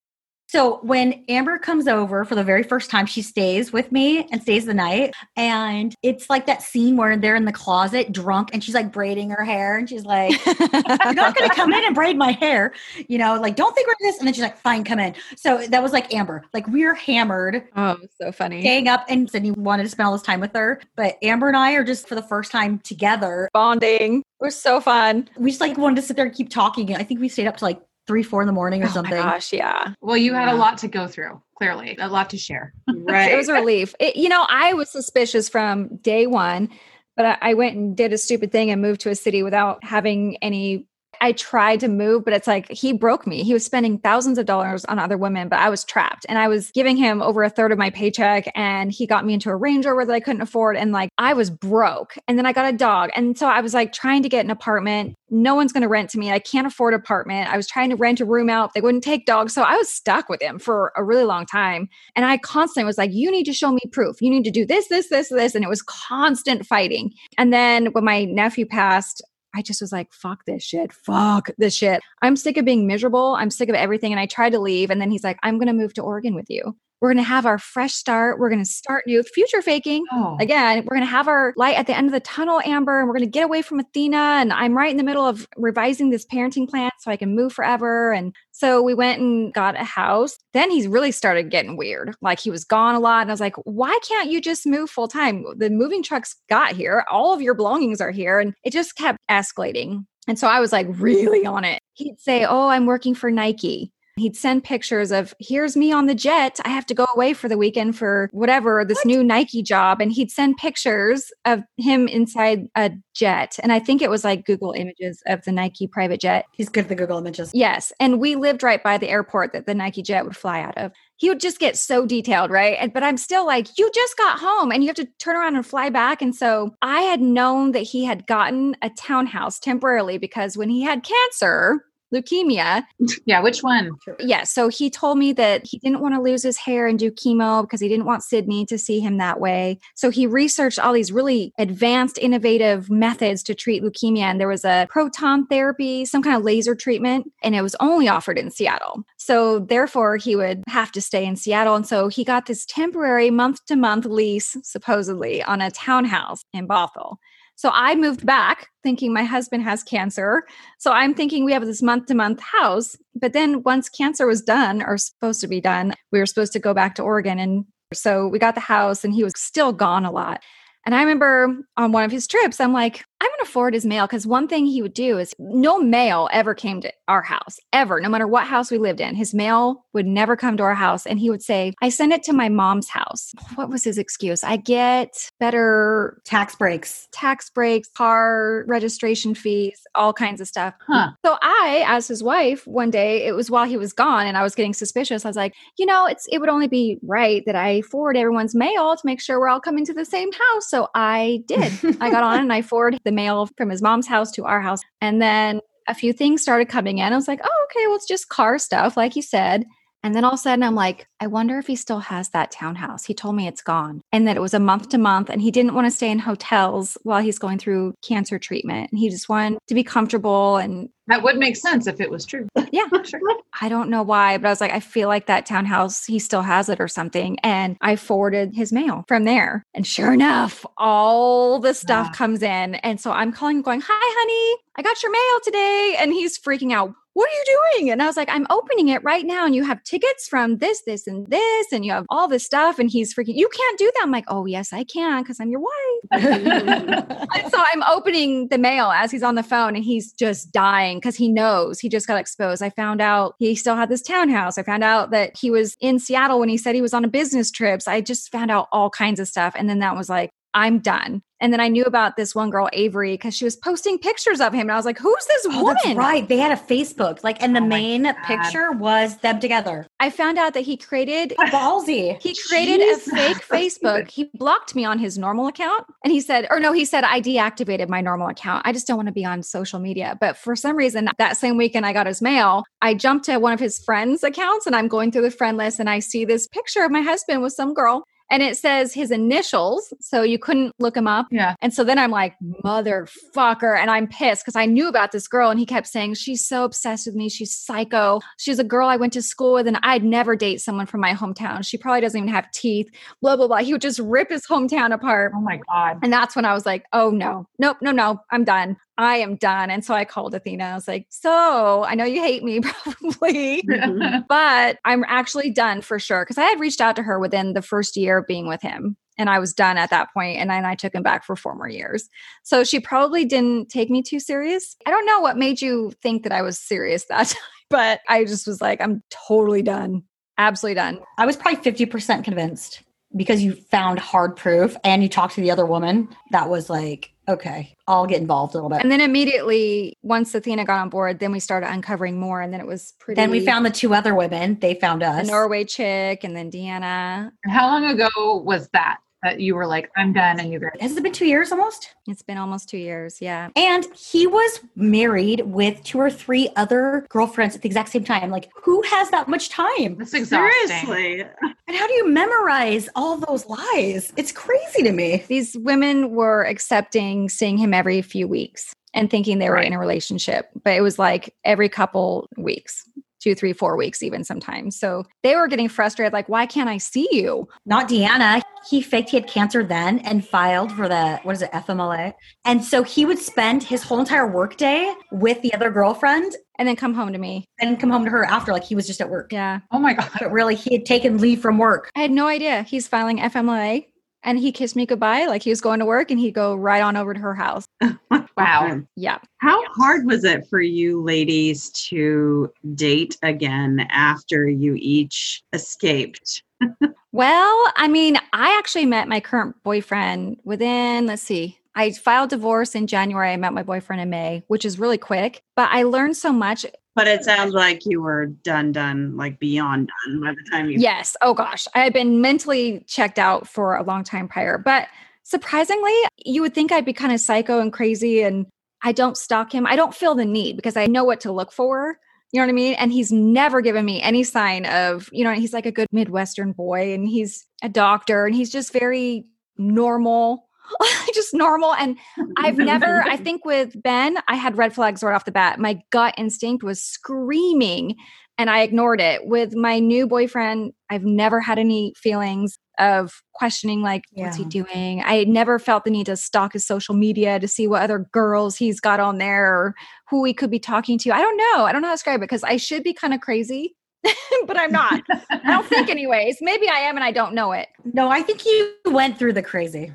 So when Amber comes over for the very first time, she stays with me and stays the night. And it's like that scene where they're in the closet drunk and she's like braiding her hair and she's like, You're not going to come in and braid my hair. You know, like, don't think we're this. And then she's like, Fine, come in. So that was like Amber. Like, we are hammered, Oh, so funny. staying up, and Sydney wanted to spend all this time with her. But Amber and I are just for the first time together. Bonding. It was so fun. We just like wanted to sit there and keep talking. I think we stayed up to like three, four in the morning or Oh my something. gosh, yeah. Well, you had Yeah. a lot to go through, clearly, a lot to share. Right. It was a relief. It, you know, I was suspicious from day one, but I, I went and did a stupid thing and moved to a city without having any. I tried to move, but it's like he broke me. He was spending thousands of dollars on other women, but I was trapped and I was giving him over a third of my paycheck. And he got me into a Range Rover that I couldn't afford. And like I was broke. And then I got a dog. And so I was like trying to get an apartment. No one's going to rent to me. I can't afford an apartment. I was trying to rent a room out. They wouldn't take dogs. So I was stuck with him for a really long time. And I constantly was like, you need to show me proof. You need to do this, this, this, this. And it was constant fighting. And then when my nephew passed, I just was like, fuck this shit. Fuck this shit. I'm sick of being miserable. I'm sick of everything. And I tried to leave. And then he's like, I'm going to move to Oregon with you. We're going to have our fresh start. We're going to start new future faking. Oh, Again, we're going to have our light at the end of the tunnel, Amber, and we're going to get away from Athena. And I'm right in the middle of revising this parenting plan so I can move forever. And so we went and got a house. Then he's really started getting weird. Like he was gone a lot. And I was like, why can't you just move full time? The moving trucks got here. All of your belongings are here. And it just kept escalating. And so I was like really on it. He'd say, Oh, I'm working for Nike. He'd send pictures of here's me on the jet. I have to go away for the weekend for whatever, this new Nike job. And he'd send pictures of him inside a jet. And I think it was like Google images of the Nike private jet. He's good at the Google images. Yes. And we lived right by the airport that the Nike jet would fly out of. He would just get so detailed, right? And, but I'm still like, you just got home and you have to turn around and fly back. And so I had known that he had gotten a townhouse temporarily because when he had cancer, leukemia, yeah. Which one? yeah, so he told me that he didn't want to lose his hair and do chemo because he didn't want Sydney to see him that way. So he researched all these really advanced, innovative methods to treat leukemia. And there was a proton therapy, some kind of laser treatment, and it was only offered in Seattle. So therefore, he would have to stay in Seattle. And so he got this temporary month to month lease, supposedly, on a townhouse in Bothell. So I moved back thinking my husband has cancer. So I'm thinking we have this month to month house. But then once cancer was done or supposed to be done, we were supposed to go back to Oregon. And so we got the house and he was still gone a lot. And I remember on one of his trips, I'm like, I'm going to forward his mail because one thing he would do is no mail ever came to our house, ever, no matter what house we lived in. His mail would never come to our house. And he would say, I send it to my mom's house. What was his excuse? I get better Tax breaks. tax breaks, car registration fees, all kinds of stuff. Huh. So I, as his wife, one day it was while he was gone and I was getting suspicious. I was like, you know, it's it would only be right that I forward everyone's mail to make sure we're all coming to the same house. So I did. I got on and I forwarded the mail from his mom's house to our house. And then a few things started coming in. I was like, oh, okay, well, it's just car stuff, like you said. And then all of a sudden, I'm like, I wonder if he still has that townhouse. He told me it's gone and that it was a month to month, and he didn't want to stay in hotels while he's going through cancer treatment. And he just wanted to be comfortable. And That would make sense if it was true. yeah, Sure. I don't know why, but I was like, I feel like that townhouse, he still has it or something. And I forwarded his mail from there. And sure enough, all the stuff Ah. comes in. And so I'm calling, going, Hi, honey. I got your mail today. And he's freaking out. What are you doing? And I was like, I'm opening it right now. And you have tickets from this, this, and this, and you have all this stuff. And he's freaking, you can't do that. I'm like, oh, yes, I can because I'm your wife. so I'm opening the mail as he's on the phone and he's just dying because he knows he just got exposed. I found out he still had this townhouse. I found out that he was in Seattle when he said he was on a business trip. So I just found out all kinds of stuff. And then that was like, I'm done. And then I knew about this one girl, Avery, because she was posting pictures of him. And I was like, who's this Oh, woman? that's right. They had a Facebook, like, and the Oh main picture was them together. I found out that he created Ballsy. he created a fake Facebook. He blocked me on his normal account. And he said, or no, he said, I deactivated my normal account. I just don't want to be on social media. But for some reason, that same weekend I got his mail, I jumped to one of his friends' accounts and I'm going through the friend list and I see this picture of my husband with some girl. And it says his initials. So you couldn't look him up. Yeah. And so then I'm like, motherfucker. And I'm pissed because I knew about this girl and he kept saying, she's so obsessed with me. She's psycho. She's a girl I went to school with and I'd never date someone from my hometown. She probably doesn't even have teeth, blah, blah, blah. He would just rip his hometown apart. Oh my God. And that's when I was like, oh no, nope, no, no, I'm done. I am done. And so I called Athena. I was like, so I know you hate me probably, mm-hmm. but I'm actually done for sure. Cause I had reached out to her within the first year of being with him. And I was done at that point, And then I took him back for four more years. So she probably didn't take me too serious. I don't know what made you think that I was serious that time, but I just was like, I'm totally done. Absolutely done. I was probably 50% convinced because you found hard proof and you talked to the other woman. That was like, okay, I'll get involved a little bit. And then immediately, once Athena got on board, then we started uncovering more. And then it was pretty. then we found the two other women. They found the us. Norway chick and then Deanna. How long ago was that that you were like, I'm done and you guys? Has it been two years almost? It's been almost two years. Yeah. And he was married with two or three other girlfriends at the exact same time. Like, who has that much time? That's exhausting. Seriously. And how do you memorize all those lies? It's crazy to me. These women were accepting seeing him every few weeks and thinking they were Right. in a relationship, but it was like every couple weeks. Two, three, four weeks, even sometimes. So they were getting frustrated, like, why can't I see you? Not Deanna. He faked he had cancer then and filed for the, what is it, FMLA? And so he would spend his whole entire workday with the other girlfriend And then come home to me. and come home to her after, like he was just at work. Yeah. Oh my God. But really, he had taken leave from work. I had no idea he's filing FMLA and he kissed me goodbye. Like he was going to work and he'd go right on over to her house. Wow. Um, yeah. How hard was it for you ladies to date again after you each escaped? Well, I mean, I actually met my current boyfriend within, let's see, I filed divorce in January. I met my boyfriend in May, which is really quick, but I learned so much. But it sounds like you were done, done, like beyond done by the time you. Yes. Oh gosh. I had been mentally checked out for a long time prior, but surprisingly, you would think I'd be kind of psycho and crazy and I don't stalk him. I don't feel the need because I know what to look for. You know what I mean? And he's never given me any sign of, you know, he's like a good Midwestern boy and he's a doctor and he's just very normal, just normal. And I've never, I think with Ben, I had red flags right off the bat. My gut instinct was screaming and I ignored it. With my new boyfriend, I've never had any feelings of questioning, like, what's he doing? I never felt the need to stalk his social media to see what other girls he's got on there or who he could be talking to. I don't know. I don't know how to describe it because I should be kind of crazy, but I'm not. I don't think, anyways. Maybe I am and I don't know it. No, I think you went through the crazy.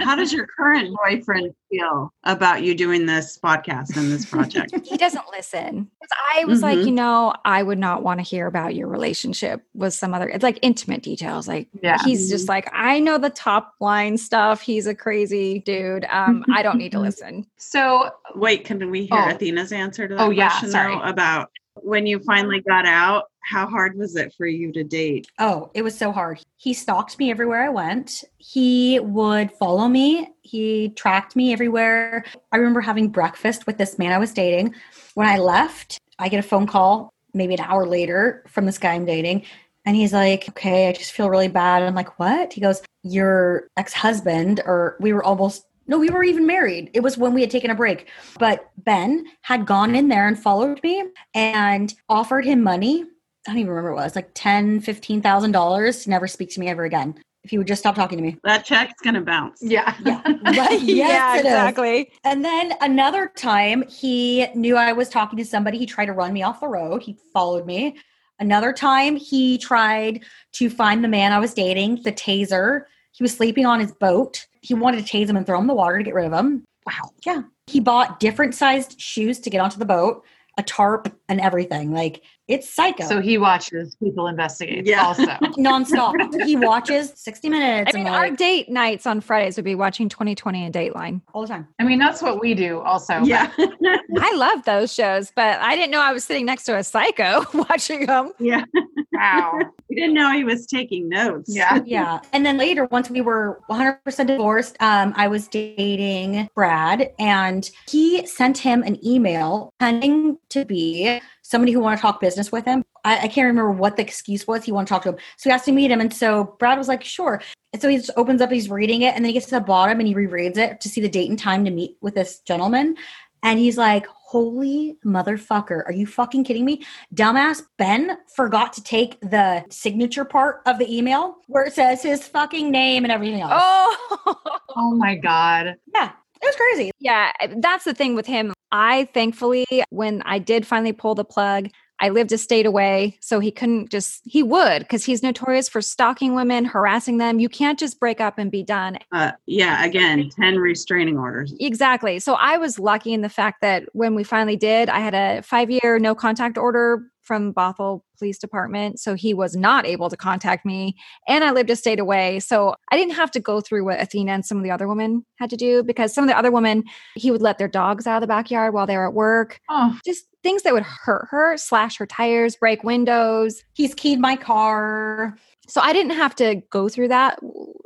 How does your current boyfriend feel about you doing this podcast and this project? He doesn't listen. I was like, Mhm. you know, I would not want to hear about your relationship with some other, it's like intimate details. Like, Yeah. he's just like, I know the top line stuff. He's a crazy dude. Um, I don't need to listen. So Wait, can we hear Oh. Athena's answer to that Oh, yeah, question sorry. though? About when you finally got out, how hard was it for you to date? Oh, it was so hard. He stalked me everywhere I went. He would follow me. He tracked me everywhere. I remember having breakfast with this man I was dating. When I left, I get a phone call maybe an hour later from this guy I'm dating. And he's like, okay, I just feel really bad. I'm like, what? He goes, your ex husband, or we were almost, no, we were even married. It was when we had taken a break. But Ben had gone in there and followed me and offered him money I don't even remember what it was, like ten, fifteen thousand dollars to never speak to me ever again. if you would just stop talking to me. That check's gonna bounce. Yeah. Yeah. Right? yeah, Yes, it is. exactly. And then another time, he knew I was talking to somebody. He tried to run me off the road. He followed me. Another time, he tried to find the man I was dating, the taser. He was sleeping on his boat. He wanted to tase him and throw him in the water to get rid of him. Wow. Yeah. He bought different sized shoes to get onto the boat, a tarp, and everything. Like, it's psycho. So he watches people investigate Yeah. also. nonstop. he watches 60 minutes I mean, and our like, date nights on Fridays would be watching 2020 and Dateline. all the time. I mean, that's what we do also. Yeah. I love those shows, but I didn't know I was sitting next to a psycho watching them. yeah. Wow. We didn't know he was taking notes. Yeah. Yeah. And then later, once we were 100% divorced, um, I was dating Brad and he sent him an email pretending to be somebody who wanted to talk business with him. I, I can't remember what the excuse was. He wanted to talk to him. So he asked to meet him. And so Brad was like, sure. And so he just opens up, he's reading it, and then he gets to the bottom and he rereads it to see the date and time to meet with this gentleman. And he's like, Holy motherfucker. Are you fucking kidding me? Dumbass Ben forgot to take the signature part of the email where it says his fucking name and everything else. Oh, Oh my God. Yeah, it was crazy. yeah. That's the thing with him. I thankfully, when I did finally pull the plug, I lived a state away. So he couldn't just, he would, because he's notorious for stalking women, harassing them. You can't just break up and be done. Uh, yeah. Again, 10 restraining orders. Exactly. So I was lucky in the fact that when we finally did, I had a five year no contact order from Bothell Police Department. So he was not able to contact me. And I lived a state away. So I didn't have to go through what Athena and some of the other women had to do because some of the other women, he would let their dogs out of the backyard while they were at work. Oh, Just things that would hurt her, slash her tires, break windows. He's keyed my car. So I didn't have to go through that,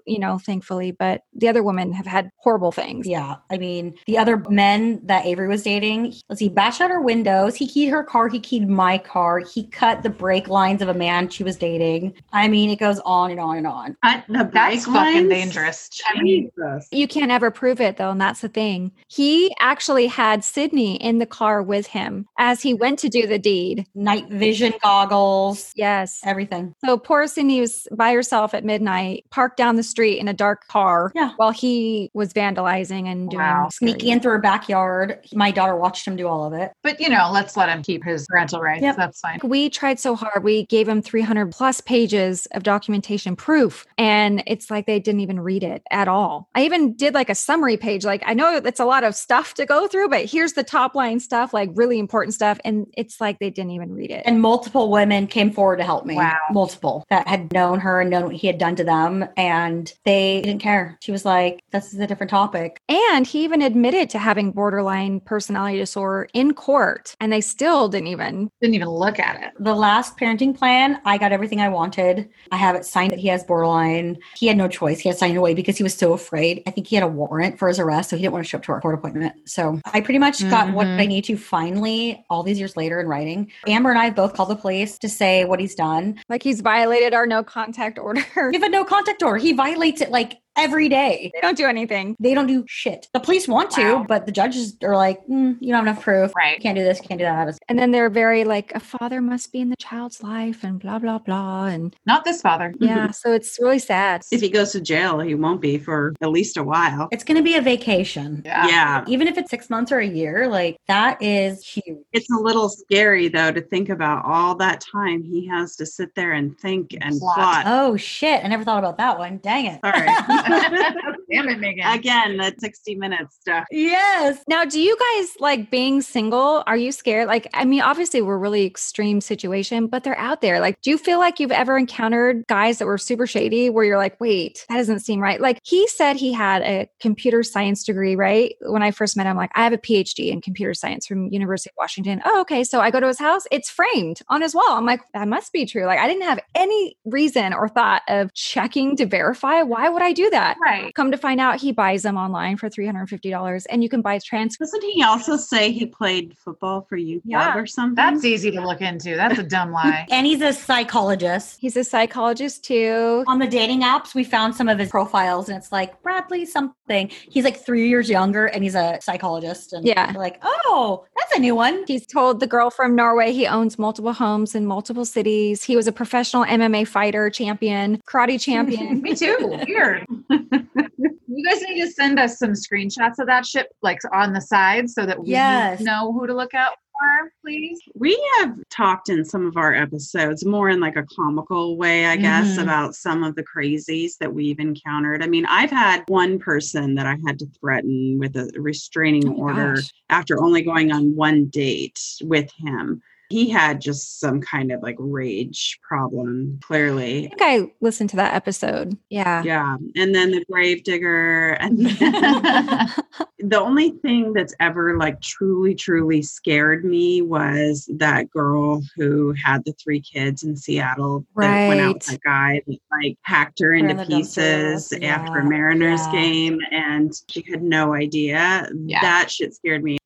you know, thankfully. But the other women have had horrible things. Yeah. I mean, the other men that Avery was dating, let's see, bashed out her windows. He keyed her car. He keyed my car. He cut the brake lines of a man she was dating. I mean, it goes on and on and on. Uh, cut the that's brake fucking lines? dangerous. I mean, Jesus. You can't ever prove it though, and that's the thing. He actually had Sydney in the car with him as he went to do the deed. Night vision goggles, Yes. everything. So poor Sydney was by herself at midnight, parked down the street in a dark car Yeah. while he was vandalizing and doing Wow. Sneaking in through her backyard. My daughter watched him do all of it. but you know, let's let him keep his parental rights. Yep. That's fine. We tried so hard. We gave him 300 plus pages of documentation proof, and it's like they didn't even read it at all. I even did like a summary page. Like, I know it's a lot of stuff to go through, but here's the top line stuff, like really important stuff. And it's like they didn't even read it. And multiple women came forward to help me. Wow. Multiple that had known her and known what he had done to them. And they didn't care. She was like, this is a different topic. And he even admitted to having borderline personality disorder in court, and they still didn't even. Didn't even look at it. The last parenting plan, I got everything I wanted. I have it signed that he has borderline. He had no choice. He had signed away because he was so afraid. I think he had a warrant for his arrest, so he didn't want to show up to our court appointment. So I pretty much got what. I mm-hmm. need to finally, all these years later in writing. Amber and I have both called the police to say what he's done. Like he's violated our no contact order. We have a no contact order. He violates it like every day. they don't do anything. They don't do shit. The police want to, but the judges are like, mm, you don't have enough proof. Right. Can't do this, can't do that. And then they're very like, a father must be in the child's life and blah, blah, blah. And Not this father. yeah, so it's really sad. If he goes to jail, he won't be for at least a while. It's going to be a vacation. Yeah. yeah. Even if it's six months or a year, like that is huge. It's a little scary though to think about all that time he has to sit there and think and Plot. plot. Oh shit. I never thought about that one. Dang it. Sorry. Damn it, Megan. Again, that 60 minutes stuff. yes. Now, do you guys like being single? Are you scared? Like, I mean, obviously we're really extreme situation, but they're out there. Like, do you feel like you've ever encountered guys that were super shady where you're like, wait, that doesn't seem right? Like, he said he had a computer science degree, right? When I first met him, like, I have a PhD in computer science from University of Washington. Oh, okay. So I go to his house, it's framed on his wall. I'm like, that must be true. Like, I didn't have any reason or thought of checking to verify. Why would I do that? right. Come to find out he buys them online for $350 and you can buy transcripts. Doesn't he also say he played football for UW Yeah, or something? That's easy to look into. That's a dumb lie. And he's a psychologist. He's a psychologist too. On the dating apps, we found some of his profiles, and it's like Bradley something. He's like three years younger, and he's a psychologist. And Yeah. like, oh, that's a new one. He's told the girl from Norway he owns multiple homes in multiple cities. He was a professional MMA fighter, champion, karate champion. Me too. Weird. you guys need to send us some screenshots of that ship, like on the side, so that we Yes. know who to look out for, please. We have talked in some of our episodes more in like a comical way, I guess, Mhm. about some of the crazies that we've encountered. I mean, I've had one person that I had to threaten with a restraining Oh order gosh. after only going on one date with him. He had just some kind of like rage problem, clearly. I think I listened to that episode. Yeah. Yeah. And then the grave digger. And the only thing that's ever like truly truly scared me was that girl who had the three kids in seattle that went out with Right. that guy that like hacked her in into pieces after a mariners yeah. game and she had no idea Yeah. that shit scared me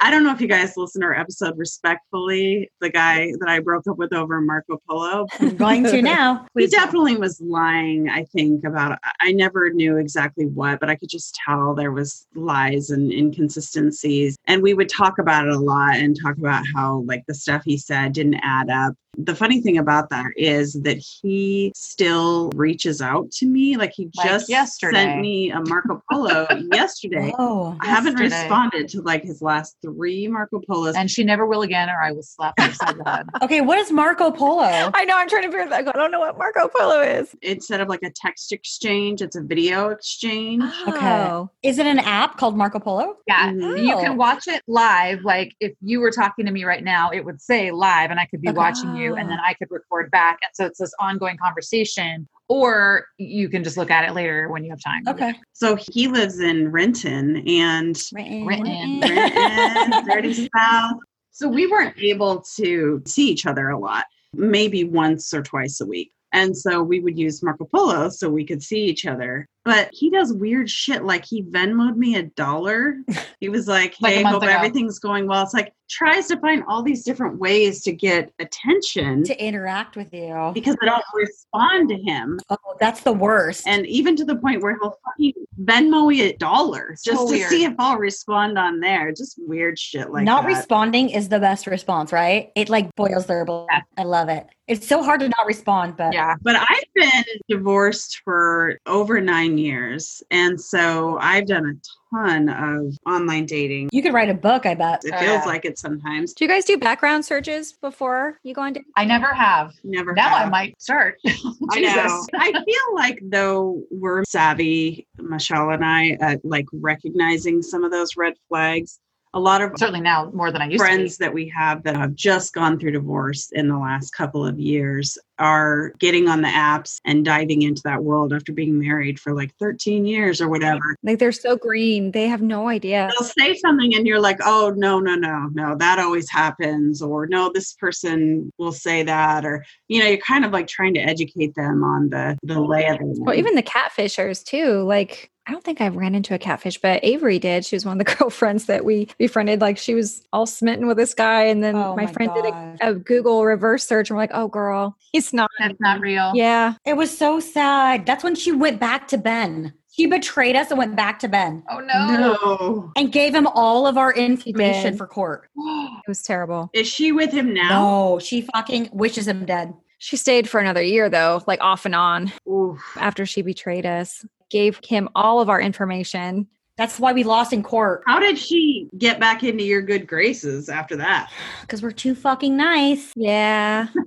I don't know if you guys listen to our episode respectfully, the guy that I broke up with over Marco Polo, I'm going to now. he definitely was lying i think about I- i never knew exactly what but i could just tell there was lies and inconsistencies. And we would talk about it a lot and talk about how like the stuff he said didn't add up the funny thing about that is that he still reaches out to me like he Like just yesterday. sent me a marco polo yesterday Oh, i haven't responded to like his last three marco polos and she never will again, or I will slap her upside the head. okay. What is Marco Polo? I know. I'm trying to figure that. out. I don't know what Marco Polo is. instead of like a text exchange it's a video exchange Oh. Is it an app called Marco Polo? Yeah, Mhm. you Oh. can watch it live. Like if you were talking to me right now, it would say live, and I could be Okay. watching you, and ah. then I could record back. And so it's this ongoing conversation. Or you can just look at it later when you have time. Okay. So he lives in Renton and Written. Renton, dirty south. So we weren't able to see each other a lot, maybe once or twice a week. And so we would use Marco Polo so we could see each other. But he does weird shit like he Venmoed me a dollar. He was like, Like hey, month hope ago. everything's going well. It's like tries to find all these different ways to get attention To interact with you. because I don't respond to him. Oh, that's the worst. and even to the point where he'll fucking Venmo me a dollar just So to weird. see if I'll respond on there. Just weird shit like not that. responding is the best response, right? It like boils their blood. Yeah. I love it. It's so hard to not respond, but Yeah. but I've been divorced for over nine years, and so I've done a ton of online dating. you could write a book, I bet. It Oh, feels yeah. like it sometimes. Do you guys do background searches before you go on dates? I never have. Never. Now I might start. I know. I feel like though we're savvy, Michelle and I, at like recognizing some of those red flags. A lot of Certainly now more than I used friends to. that we have that have just gone through divorce in the last couple of years are getting on the apps and diving into that world after being married for like 13 years or whatever. Like they're so green. They have no idea. They'll say something and you're like, oh, no, no, no, no, that always happens. Or no, this person will say that. Or, you know, you're kind of like trying to educate them on the, the lay of the land. Well, even the catfishers too. Like I don't think I ran into a catfish, but Avery did. She was one of the girlfriends that we befriended. Like she was all smitten with this guy, and then Oh my, my friend did a, a Google reverse search, and we're like, "Oh, girl, he's not." That's not real. Yeah, It was so sad. That's when she went back to Ben. She betrayed us and went back to Ben Oh no. no. and gave him all of our information did. for court. it was terrible. Is she with him now? No, she fucking wishes him dead. She stayed for another year though, like off and on Oof. after she betrayed us. Gave him all of our information. That's why we lost in court How did she get back into your good graces after that? because we're too fucking nice. Yeah.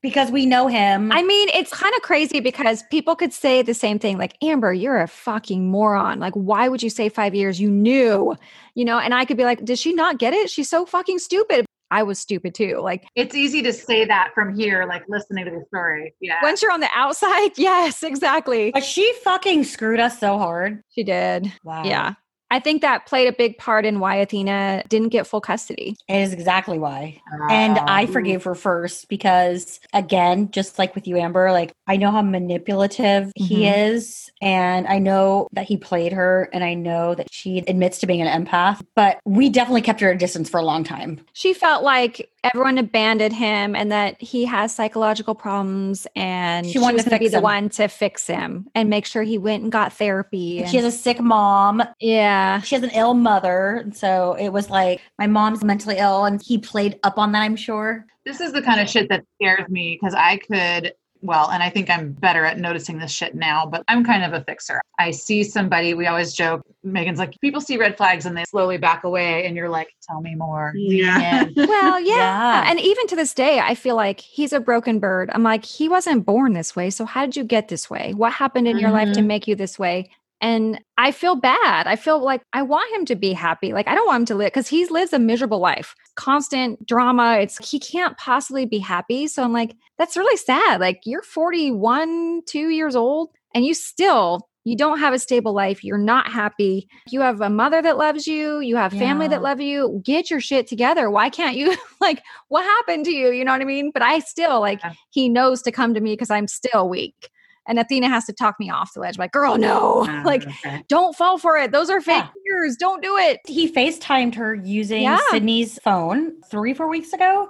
Because we know him. I mean, it's kind of crazy because people could say the same thing like, Amber, you're a fucking moron. Like, why would you say five years? You knew, you know, and I could be like, did she not get it? She's so fucking stupid. I was stupid too. Like, It's easy to say that from here, like listening to the story. Yeah. once you're on the outside, yes, exactly. but she fucking screwed us so hard. She did. Wow. Yeah. I think that played a big part in why Athena didn't get full custody. It is exactly why. And I forgave her first because, again, just like with you, Amber, like I know how manipulative he Mhm. is. And I know that he played her. And I know that she admits to being an empath. But we definitely kept her at a distance for a long time. She felt like everyone abandoned him and that he has psychological problems and She she, wanted was to going be fix the one to fix him and make sure he went and got therapy. She has a sick mom. yeah. She has an ill mother. And so it was like, my mom's mentally ill. And he played up on that, I'm sure. This is the kind of shit that scares me because I could, well, and I think I'm better at noticing this shit now, but I'm kind of a fixer. I see somebody, we always joke, Megan's like, people see red flags and they slowly back away, and you're like, tell me more. Yeah. Yeah. Well, yeah. Yeah. And even to this day, I feel like he's a broken bird. I'm like, he wasn't born this way. So how did you get this way? What happened in your life to Mhm. make you this way? And I feel bad. I feel like I want him to be happy. Like I don't want him to live because he lives a miserable life. Constant drama. It's he can't possibly be happy. So I'm like, that's really sad. Like you're 41, two years old, and you still you don't have a stable life. You're not happy. You have a mother that loves you. You have family that love you. Get your shit together. Why can't you like what happened to you? You know what I mean? But I still like Yeah. he knows to come to me because I'm still weak. And Athena has to talk me off the ledge. like, girl, no. Ah, like, okay. don't fall for it. Those are fake Yeah. tears. Don't do it. he FaceTimed her using Yeah. Sydney's phone three, four weeks ago.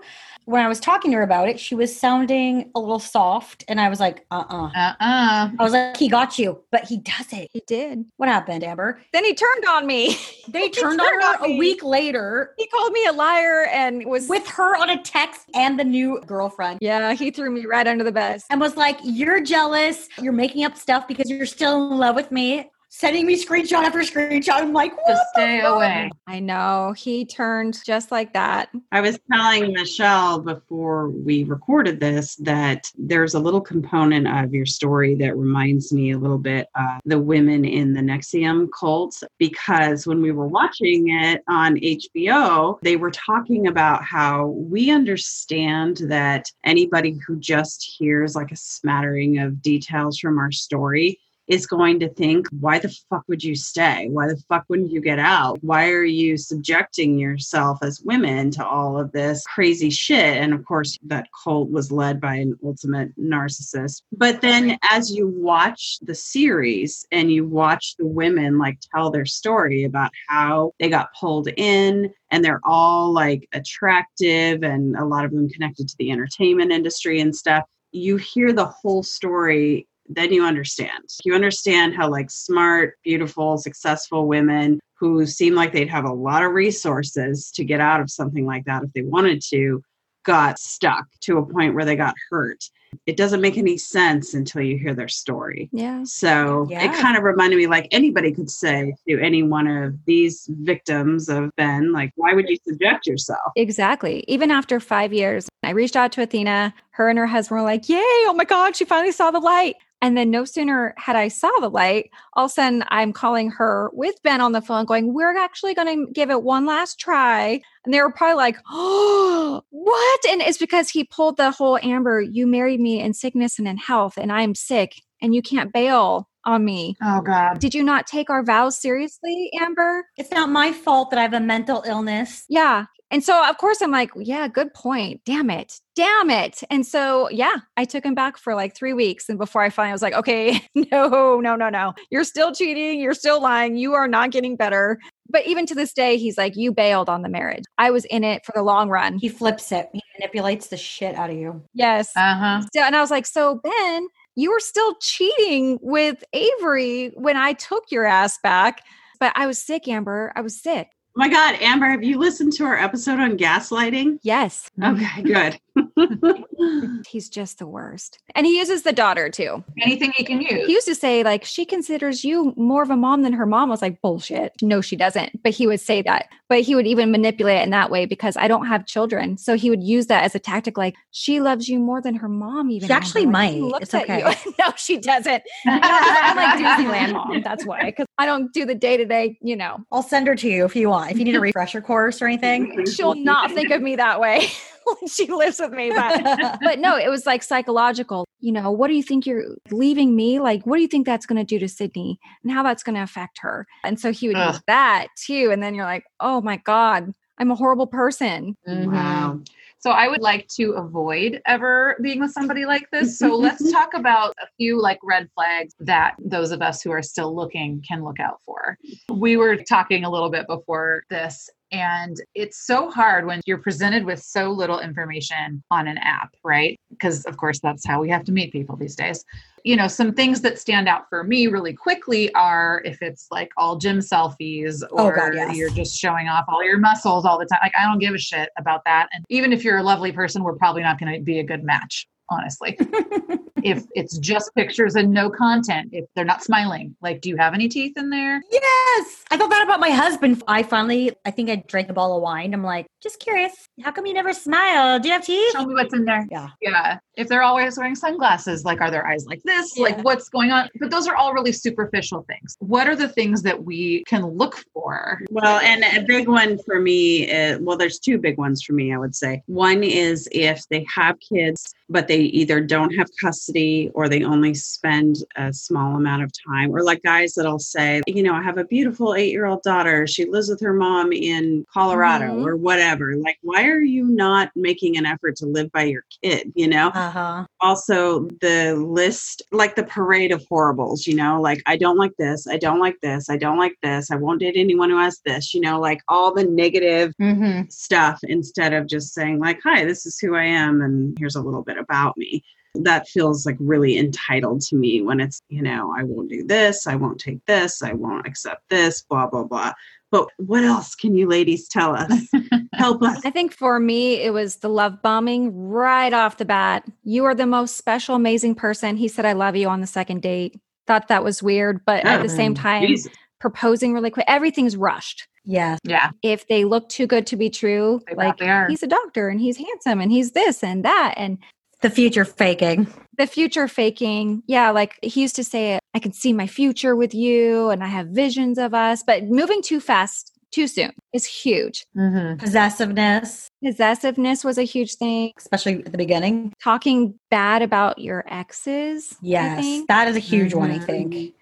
When I was talking to her about it, she was sounding a little soft. And I was like, uh uh Uh-uh. I was like, he got you, but he does it. He did. What happened, Amber? Then he turned on me. They He turned on her a week later He called me a liar and was with her on a text and the new girlfriend. Yeah, he threw me right under the bus. And was like, You're jealous. You're making up stuff because you're still in love with me. Sending me screenshot after screenshot. I'm like, Just what? the stay fuck? away. I know. He turned just like that. I was telling Michelle before we recorded this that there's a little component of your story that reminds me a little bit of the women in the NXIVM cult because when we were watching it on HBO, they were talking about how we understand that anybody who just hears like a smattering of details from our story is going to think, why the fuck would you stay? Why the fuck wouldn't you get out? Why are you subjecting yourself as women to all of this crazy shit? And of course, that cult was led by an ultimate narcissist. But then as you watch the series and you watch the women like tell their story about how they got pulled in and they're all like attractive and a lot of them connected to the entertainment industry and stuff, you hear the whole story then you understand. You understand how like smart, beautiful, successful women who seem like they'd have a lot of resources to get out of something like that if they wanted to got stuck to a point where they got hurt. It doesn't make any sense until you hear their story. Yeah. So it kind of reminded me like anybody could say to any one of these victims of Ben, like, why would you subject yourself? Exactly. Even after five years, I reached out to Athena. Her and her husband were like, Yay, oh my God, she finally saw the light. And then no sooner had I saw the light, all of a sudden I'm calling her with Ben on the phone, going, We're actually going to give it one last try. And they were probably like, Oh, what? And it's because he pulled the whole Amber, you married me in sickness and in health, and I'm sick, and you can't bail on me. Oh God. Did you not take our vows seriously, Amber? It's not my fault that I have a mental illness. Yeah. And so, of course, I'm like, yeah, good point. Damn it. Damn it. And so, yeah, I took him back for like three weeks. And before I finally was like, okay, no, no, no, no. You're still cheating. You're still lying. You are not getting better. But even to this day, he's like, you bailed on the marriage. I was in it for the long run. He flips it. He manipulates the shit out of you. Yes. Uh-huh. So, and I was like, so Ben, you were still cheating with Avery when I took your ass back. But I was sick, Amber. I was sick. My God, Amber, have you listened to our episode on gaslighting? Yes. Okay, good. He's just the worst. And he uses the daughter too. Anything he can use. He used to say, like, she considers you more of a mom than her mom. I was like, bullshit. No, she doesn't. But he would say that. But he would even manipulate it in that way because I don't have children. So he would use that as a tactic, like, she loves you more than her mom, even. She actually Amber. Like, might. looks It's at okay. you. no, she doesn't. I'm like Disneyland mom. That's why. Because I don't do the day to day, you know. I'll send her to you if you want. If you need a refresher course or anything. She'll not think of me that way. she lives with me, but but no, it was like psychological. You know, what do you think you're leaving me? Like, what do you think that's going to do to Sydney and how that's going to affect her? And so he would Ugh. use that too. And then you're like, oh my God, I'm a horrible person. Mm-hmm. Wow. So I would like to avoid ever being with somebody like this. So let's talk about a few like red flags that those of us who are still looking can look out for. We were talking a little bit before this and it's so hard when you're presented with so little information on an app, right? Because of course that's how we have to meet people these days. You know, some things that stand out for me really quickly are if it's like all gym selfies Oh, or God, yes. you're just showing off all your muscles all the time. Like I don't give a shit about that. And even if you're a lovely person, we're probably not going to be a good match, honestly. if it's just pictures and no content, if they're not smiling, like do you have any teeth in there? Yes. I thought that about my husband. I finally, I think I drank a bottle of wine. I'm like, just curious. How come you never smile? Do you have teeth? Show me what's in there. Yeah. Yeah. If they're always wearing sunglasses, like are their eyes like this? Like what's going on? But those are all really superficial things. What are the things that we can look for? Well, and a big one for me, uh, well, there's two big ones for me, I would say. One is if they have kids, but they either don't have custody or they only spend a small amount of time, or like guys that'll say, you know, I have a beautiful eight year old daughter. She lives with her mom in Colorado Mhm. or whatever. Like, why are you not making an effort to live by your kid? You know? Uh huh. also the list like the parade of horribles you know like i don't like this i don't like this i don't like this i won't date anyone who has this you know like all the negative Mm-hmm. stuff instead of just saying like hi this is who i am and here's a little bit about me that feels like really entitled to me when it's you know i won't do this i won't take this i won't accept this blah blah blah but what else can you ladies tell us help us I think for me, it was the love bombing right off the bat. You are the most special, amazing person. He said, I love you on the second date. Thought that was weird, but at the same time, Jesus. proposing really quick. Everything's rushed. Yeah. Yeah. If they look too good to be true, They like he's a doctor and he's handsome and he's this and that. And The future faking. the future faking, yeah, like he used to say, I can see my future with you and I have visions of us, but moving too fast, too soon is huge. Mm-hmm. Possessiveness, Possessiveness was a huge thing. especially at the beginning. Talking bad about your exes. I Yes. think. That is a huge one, I Mhm. think.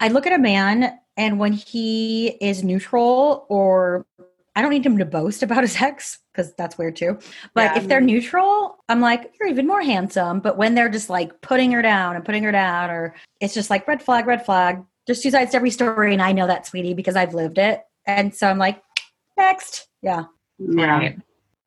I look at a man and when he is neutral or I don't need him to boast about his ex because that's weird too. But Yeah. if they're neutral, I'm like, you're even more handsome. But when they're just like putting her down and putting her down, or it's just like red flag, red flag. There's two sides to every story, and I know that, sweetie, because I've lived it. And so I'm like, next. Yeah. Yeah. Right.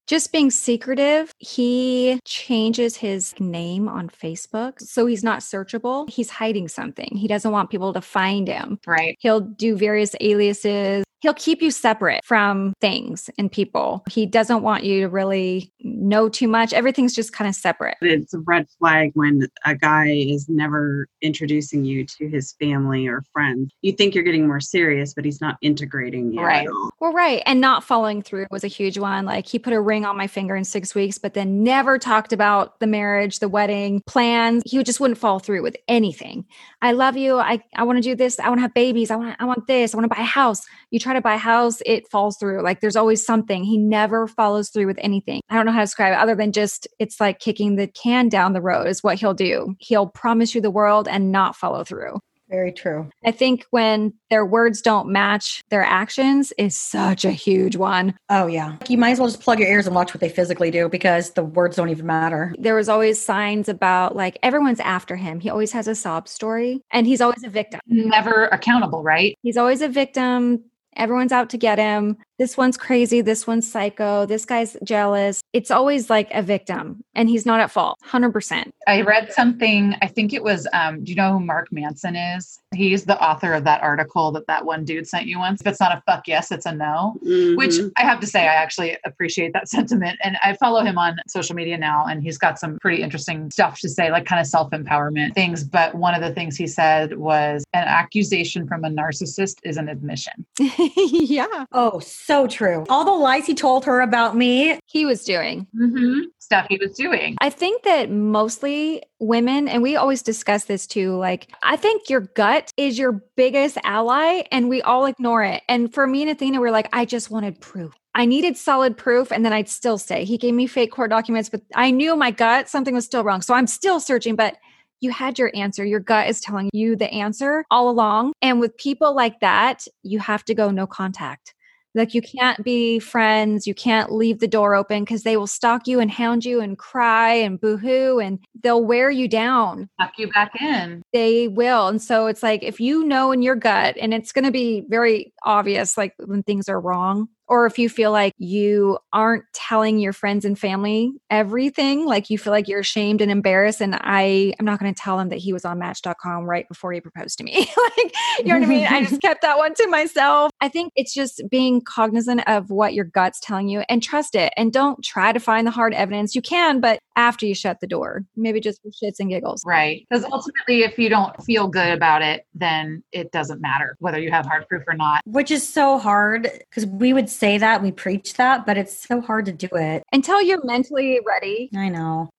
Just being secretive, he changes his name on Facebook. So he's not searchable. He's hiding something. He doesn't want people to find him. Right. He'll do various aliases. He'll keep you separate from things and people. He doesn't want you to really know too much. Everything's just kind of separate. it's a red flag when a guy is never introducing you to his family or friends. You think you're getting more serious, but he's not integrating you Right. at all. Well, right. And not following through was a huge one. Like he put a ring on my finger in six weeks, but then never talked about the marriage, the wedding plans. He just wouldn't follow through with anything. I love you. I, I want to do this. I want to have babies. I want I want this. I want to buy a house. You try to buy a house, it falls through. Like there's always something. He never follows through with anything. I don't know how to describe it other than just it's like kicking the can down the road is what he'll do. He'll promise you the world and not follow through. Very true. I think when their words don't match their actions is such a huge one. Oh, yeah. You might as well just plug your ears and watch what they physically do because the words don't even matter. There was always signs about like everyone's after him. He always has a sob story and he's always a victim. Never accountable, right? He's always a victim. Everyone's out to get him. This one's crazy. This one's psycho. This guy's jealous. It's always like a victim and he's not at fault. 100%. I read something, I think it was, um, do you know who Mark Manson is? He's the author of that article that that one dude sent you once. If it's not a fuck yes, it's a no. Which Mhm. I have to say, I actually appreciate that sentiment. And I follow him on social media now, and he's got some pretty interesting stuff to say, like kind of self empowerment things. But one of the things he said was an accusation from a narcissist is an admission. yeah. Oh, So true. All the lies he told her about me. He was doing. Mm-hmm. Stuff he was doing. I think that mostly women, and we always discuss this too, like, I think your gut is your biggest ally, and we all ignore it. And for me and Athena, we're like, I just wanted proof. I needed solid proof, and then I'd still say He gave me fake court documents, but I knew my gut, something was still wrong. So I'm still searching, but you had your answer. Your gut is telling you the answer all along. And with people like that, you have to go no contact. Like you can't be friends, you can't leave the door open because they will stalk you and hound you and cry and boohoo and they'll wear you down. Suck you back in. They will. And so it's like if you know in your gut, and it's going to be very obvious, like when things are wrong, or if you feel like you aren't telling your friends and family everything like you feel like you're ashamed and embarrassed and i i'm not going to tell them that he was on match.com right before he proposed to me. Like you know what i mean? I just kept that one to myself. I think it's just being cognizant of what your gut's telling you and trust it and don't try to find the hard evidence. You can but after you shut the door maybe just for shits and giggles. Right because ultimately if you don't feel good about it then it doesn't matter whether you have hard proof or not. Which is so hard because we would say that, we preach that, but it's so hard to do it. Until you're mentally ready. I know.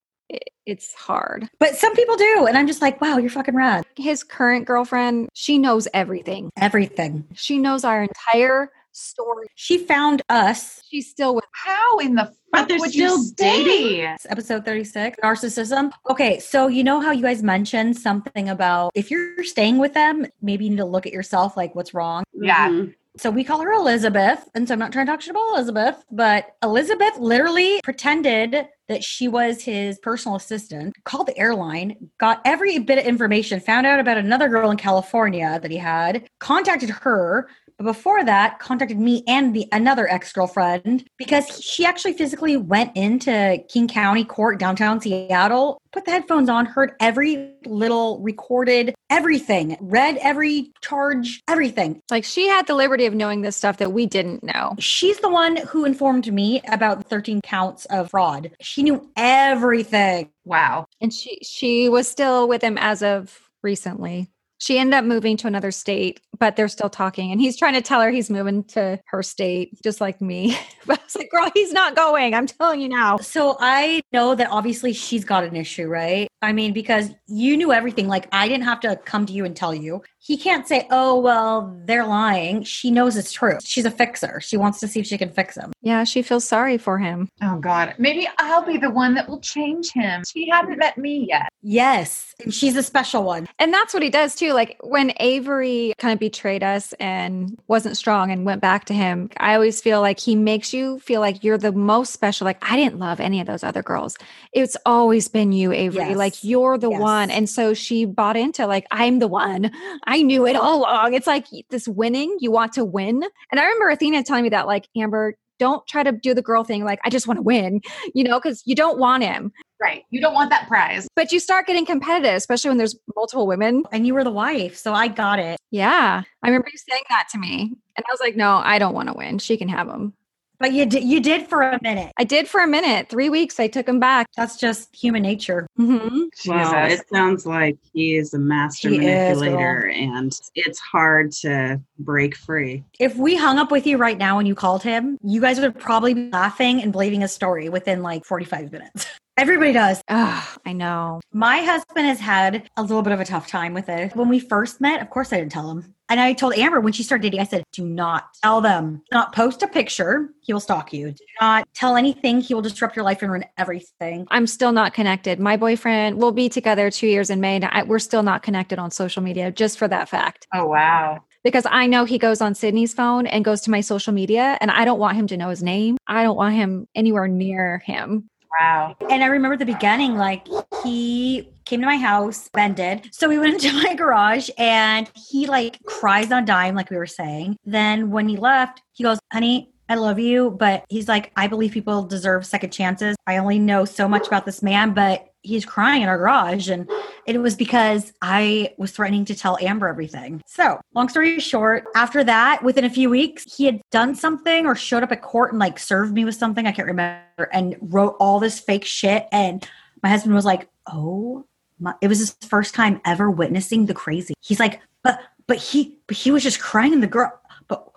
it's hard. But some people do. And I'm just like, wow, you're fucking rad. His current girlfriend, she knows everything. Everything. She knows our entire story. She found us. She's still with How in the But fuck they're would still you stay? dating. It's episode 36 narcissism. Okay, so you know how you guys mentioned something about if you're staying with them, maybe you need to look at yourself like what's wrong. Yeah. Mhm. So we call her Elizabeth. And so I'm not trying to talk shit about Elizabeth, but Elizabeth literally pretended that she was his personal assistant, called the airline, got every bit of information, found out about another girl in California that he had, contacted her. But before that, contacted me and the another ex-girlfriend because she actually physically went into King County Court downtown Seattle, put the headphones on, heard every little recorded everything, read every charge, everything. like she had the liberty of knowing this stuff that we didn't know. She's the one who informed me about the 13 counts of fraud. She knew everything. Wow. And she she was still with him as of recently. She ended up moving to another state, but they're still talking. And he's trying to tell her he's moving to her state, just like me. But I was like, girl, he's not going. I'm telling you now. So I know that obviously she's got an issue, right? I mean, because you knew everything. Like I didn't have to come to you and tell you. He can't say, oh, well, they're lying. She knows it's true. She's a fixer. She wants to see if she can fix him. Yeah, she feels sorry for him. Oh God. Maybe I'll be the one that will change him. She hadn't met me yet. Yes. And she's a special one. And that's what he does too. Like when Avery kind of betrayed us and wasn't strong and went back to him, I always feel like he makes you feel like you're the most special. Like I didn't love any of those other girls. It's always been you, Avery. Yes. Like you're the Yes. one. And so she bought into like, I'm the one. I knew it all along. It's like this winning, you want to win. And I remember Athena telling me that, like, Amber, don't try to do the girl thing. Like, I just want to win, you know, because you don't want him. Right. You don't want that prize. But you start getting competitive, especially when there's multiple women. And you were the wife. So I got it. Yeah. I remember you saying that to me. And I was like, no, I don't want to win. She can have him. But you did, you did for a minute. I did for a minute, three weeks. I took him back. That's just human nature. hmm Well, it sounds like he is a master He is, manipulator and it's hard to break free. If we hung up with you right now and you called him, you guys would probably be laughing and believing a story within like 45 minutes. Everybody does. Oh, I know. My husband has had a little bit of a tough time with it. When we first met, of course I didn't tell him. And I told Amber when she started dating, I said, do not tell them. Do not post a picture. He will stalk you. Do not tell anything. He will disrupt your life and ruin everything. I'm still not connected. My boyfriend will be together two years in May. And I, we're still not connected on social media just for that fact. Oh wow. Because I know he goes on Sydney's phone and goes to my social media, and I don't want him to know his name. I don't want him anywhere near him. Wow. And I remember the beginning, like he came to my house, Ben did. So we went into my garage and he like cries on dime, like we were saying. Then when he left, he goes, honey, I love you, but he's like, I believe people deserve second chances. I only know so much about this man, but he's crying in our garage. And it was because I was threatening to tell Amber everything. So, long story short, after that, within a few weeks, he had done something or showed up at court and like served me with something. I can't remember and wrote all this fake shit. And my husband was like, Oh, my. it was his first time ever witnessing the crazy. He's like, but, but he, but he was just crying in the girl. But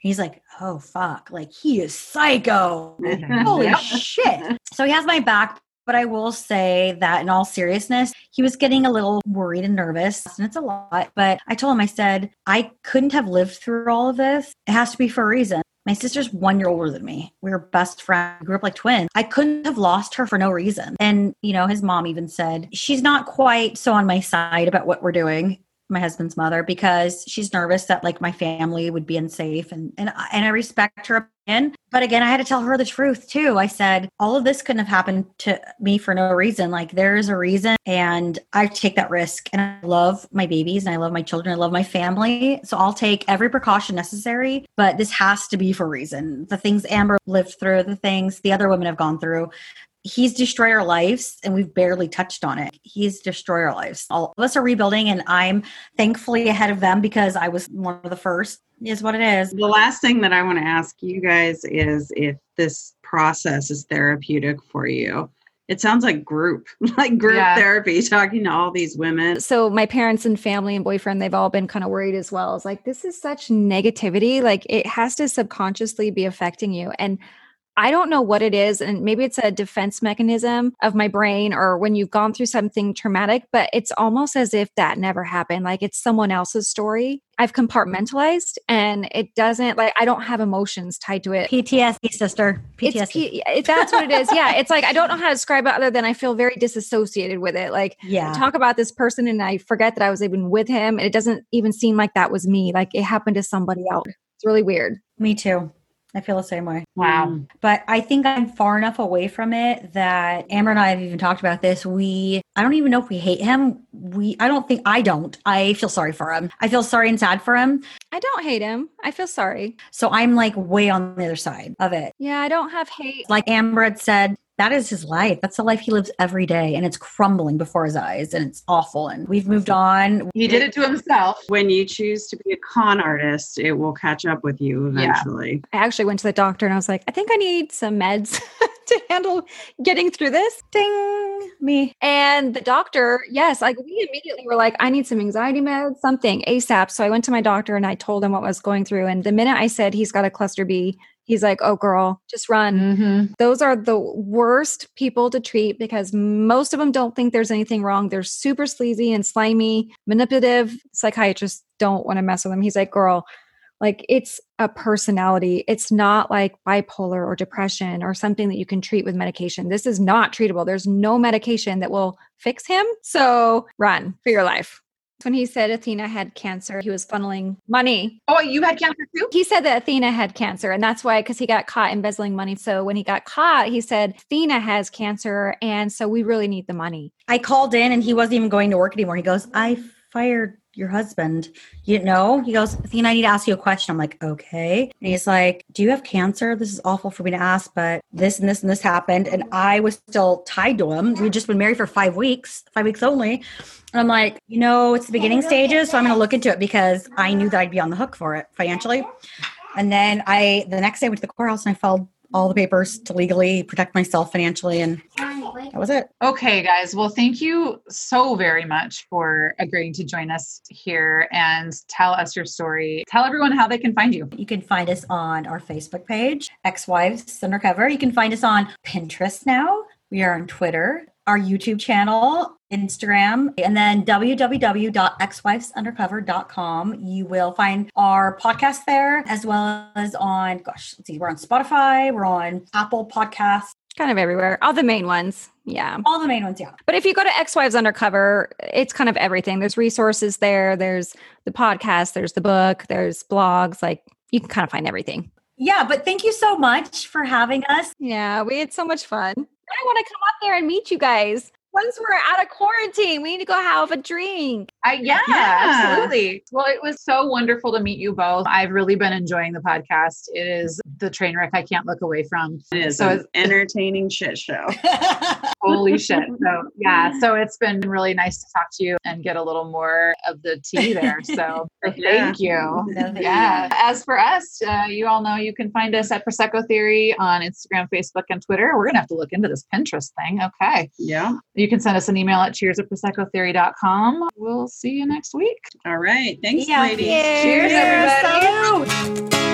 He's like, oh, fuck. Like, he is psycho. Holy shit. So he has my back. But I will say that in all seriousness, he was getting a little worried and nervous. And it's a lot. But I told him, I said, I couldn't have lived through all of this. It has to be for a reason. My sister's one year older than me. We were best friends, We grew up like twins. I couldn't have lost her for no reason. And, you know, his mom even said, she's not quite so on my side about what we're doing my husband's mother because she's nervous that like my family would be unsafe and and and I respect her opinion but again I had to tell her the truth too. I said all of this couldn't have happened to me for no reason. Like there is a reason and I take that risk and I love my babies and I love my children I love my family. So I'll take every precaution necessary but this has to be for reason. The things Amber lived through the things the other women have gone through he's destroyed our lives and we've barely touched on it. He's destroyed our lives. All of us are rebuilding and I'm thankfully ahead of them because I was one of the first is what it is. The last thing that I want to ask you guys is if this process is therapeutic for you. It sounds like group, like group Yeah. therapy, talking to all these women. so my parents and family and boyfriend they've all been kind of worried as well it's like this is such negativity like it has to subconsciously be affecting you and i don't know what it is and maybe it's a defense mechanism of my brain or when you've gone through something traumatic but it's almost as if that never happened like it's someone else's story i've compartmentalized and it doesn't like i don't have emotions tied to it PTSD sister. it's PTSD. P- that's what it is yeah it's like i don't know how to describe it other than i feel very disassociated with it like yeah. talk about this person and I forget that I was even with him. And it doesn't even seem like that was me. Like it happened to somebody else. It's really weird. Me too. I feel the same way. Wow. Mm. But I think I'm far enough away from it that Amber and I have even talked about this. We, I don't even know if we hate him. We, I don't think, I don't. I feel sorry for him. I feel sorry and sad for him. I don't hate him. I feel sorry. So I'm like way on the other side of it. Yeah, I don't have hate. Like Amber had said, that is his life. That's the life he lives every day. And it's crumbling before his eyes and it's awful. And we've moved on. He did it to himself. When you choose to be a con artist, it will catch up with you Yeah. eventually. I actually went to the doctor and I was like, I think I need some meds to handle getting through this. Ding me. And the doctor, yes, like we immediately were like, I need some anxiety meds, something ASAP. So I went to my doctor and I told him what I was going through. And the minute I said he's got a cluster B, he's like, oh, girl, just run. Mm-hmm. those are the worst people to treat because most of them don't think there's anything wrong. They're super sleazy and slimy, manipulative. Psychiatrists don't want to mess with them. He's like, girl, like it's a personality. It's not like bipolar or depression or something that you can treat with medication. This is not treatable. There's no medication that will fix him. So run for your life. When he said Athena had cancer, he was funneling money Oh, you had cancer too? he said that Athena had cancer, and that's why because he got caught embezzling money. So when he got caught, he said Athena has cancer, and so we really need the money. I called in and he wasn't even going to work anymore. He goes, I fired your husband. You know? He goes, Athena, I need to ask you a question. I'm like, okay. And he's like, Do you have cancer? This is awful for me to ask, but this and this and this happened. And I was still tied to him. We'd just been married for five weeks, five weeks only. And I'm like, you know, it's the beginning stages, so I'm going to look into it because I knew that I'd be on the hook for it financially. And then I, the next day, I went to the courthouse and I filed all the papers to legally protect myself financially, and that was it. Okay, guys. Well, thank you so very much for agreeing to join us here and tell us your story. Tell everyone how they can find you. You can find us on our Facebook page, Ex Wives Undercover. You can find us on Pinterest now. We are on Twitter, our YouTube channel, Instagram, and then www.exwivesundercover.com. You will find our podcast there as well as on, gosh, let's see, we're on Spotify, we're on Apple Podcasts, Kind of everywhere, all the main ones. Yeah. all the main ones. Yeah. But if you go to Ex Wives Undercover, it's kind of everything. There's resources there, there's the podcast, there's the book, there's blogs. Like you can kind of find everything. Yeah. But thank you so much for having us. Yeah, we had so much fun. I want to come up there and meet you guys. Once we're out of quarantine, we need to go have a drink. I, yeah, Yeah. absolutely. Well, it was so wonderful to meet you both. I've really been enjoying the podcast. It is the train wreck I can't look away from. It is So an entertaining shit show. Holy shit. So, yeah. So it's been really nice to talk to you and get a little more of the tea there. So, thank you. Yeah. As for us, uh, you all know you can find us at Prosecco Theory on Instagram, Facebook, and Twitter. We're going to have to look into this Pinterest thing. Okay. Yeah. You can send us an email at cheers at proseccotheory.com. We'll see you next week. All right. Thanks, Yeah. ladies. Cheers. Cheers, everybody. Salute.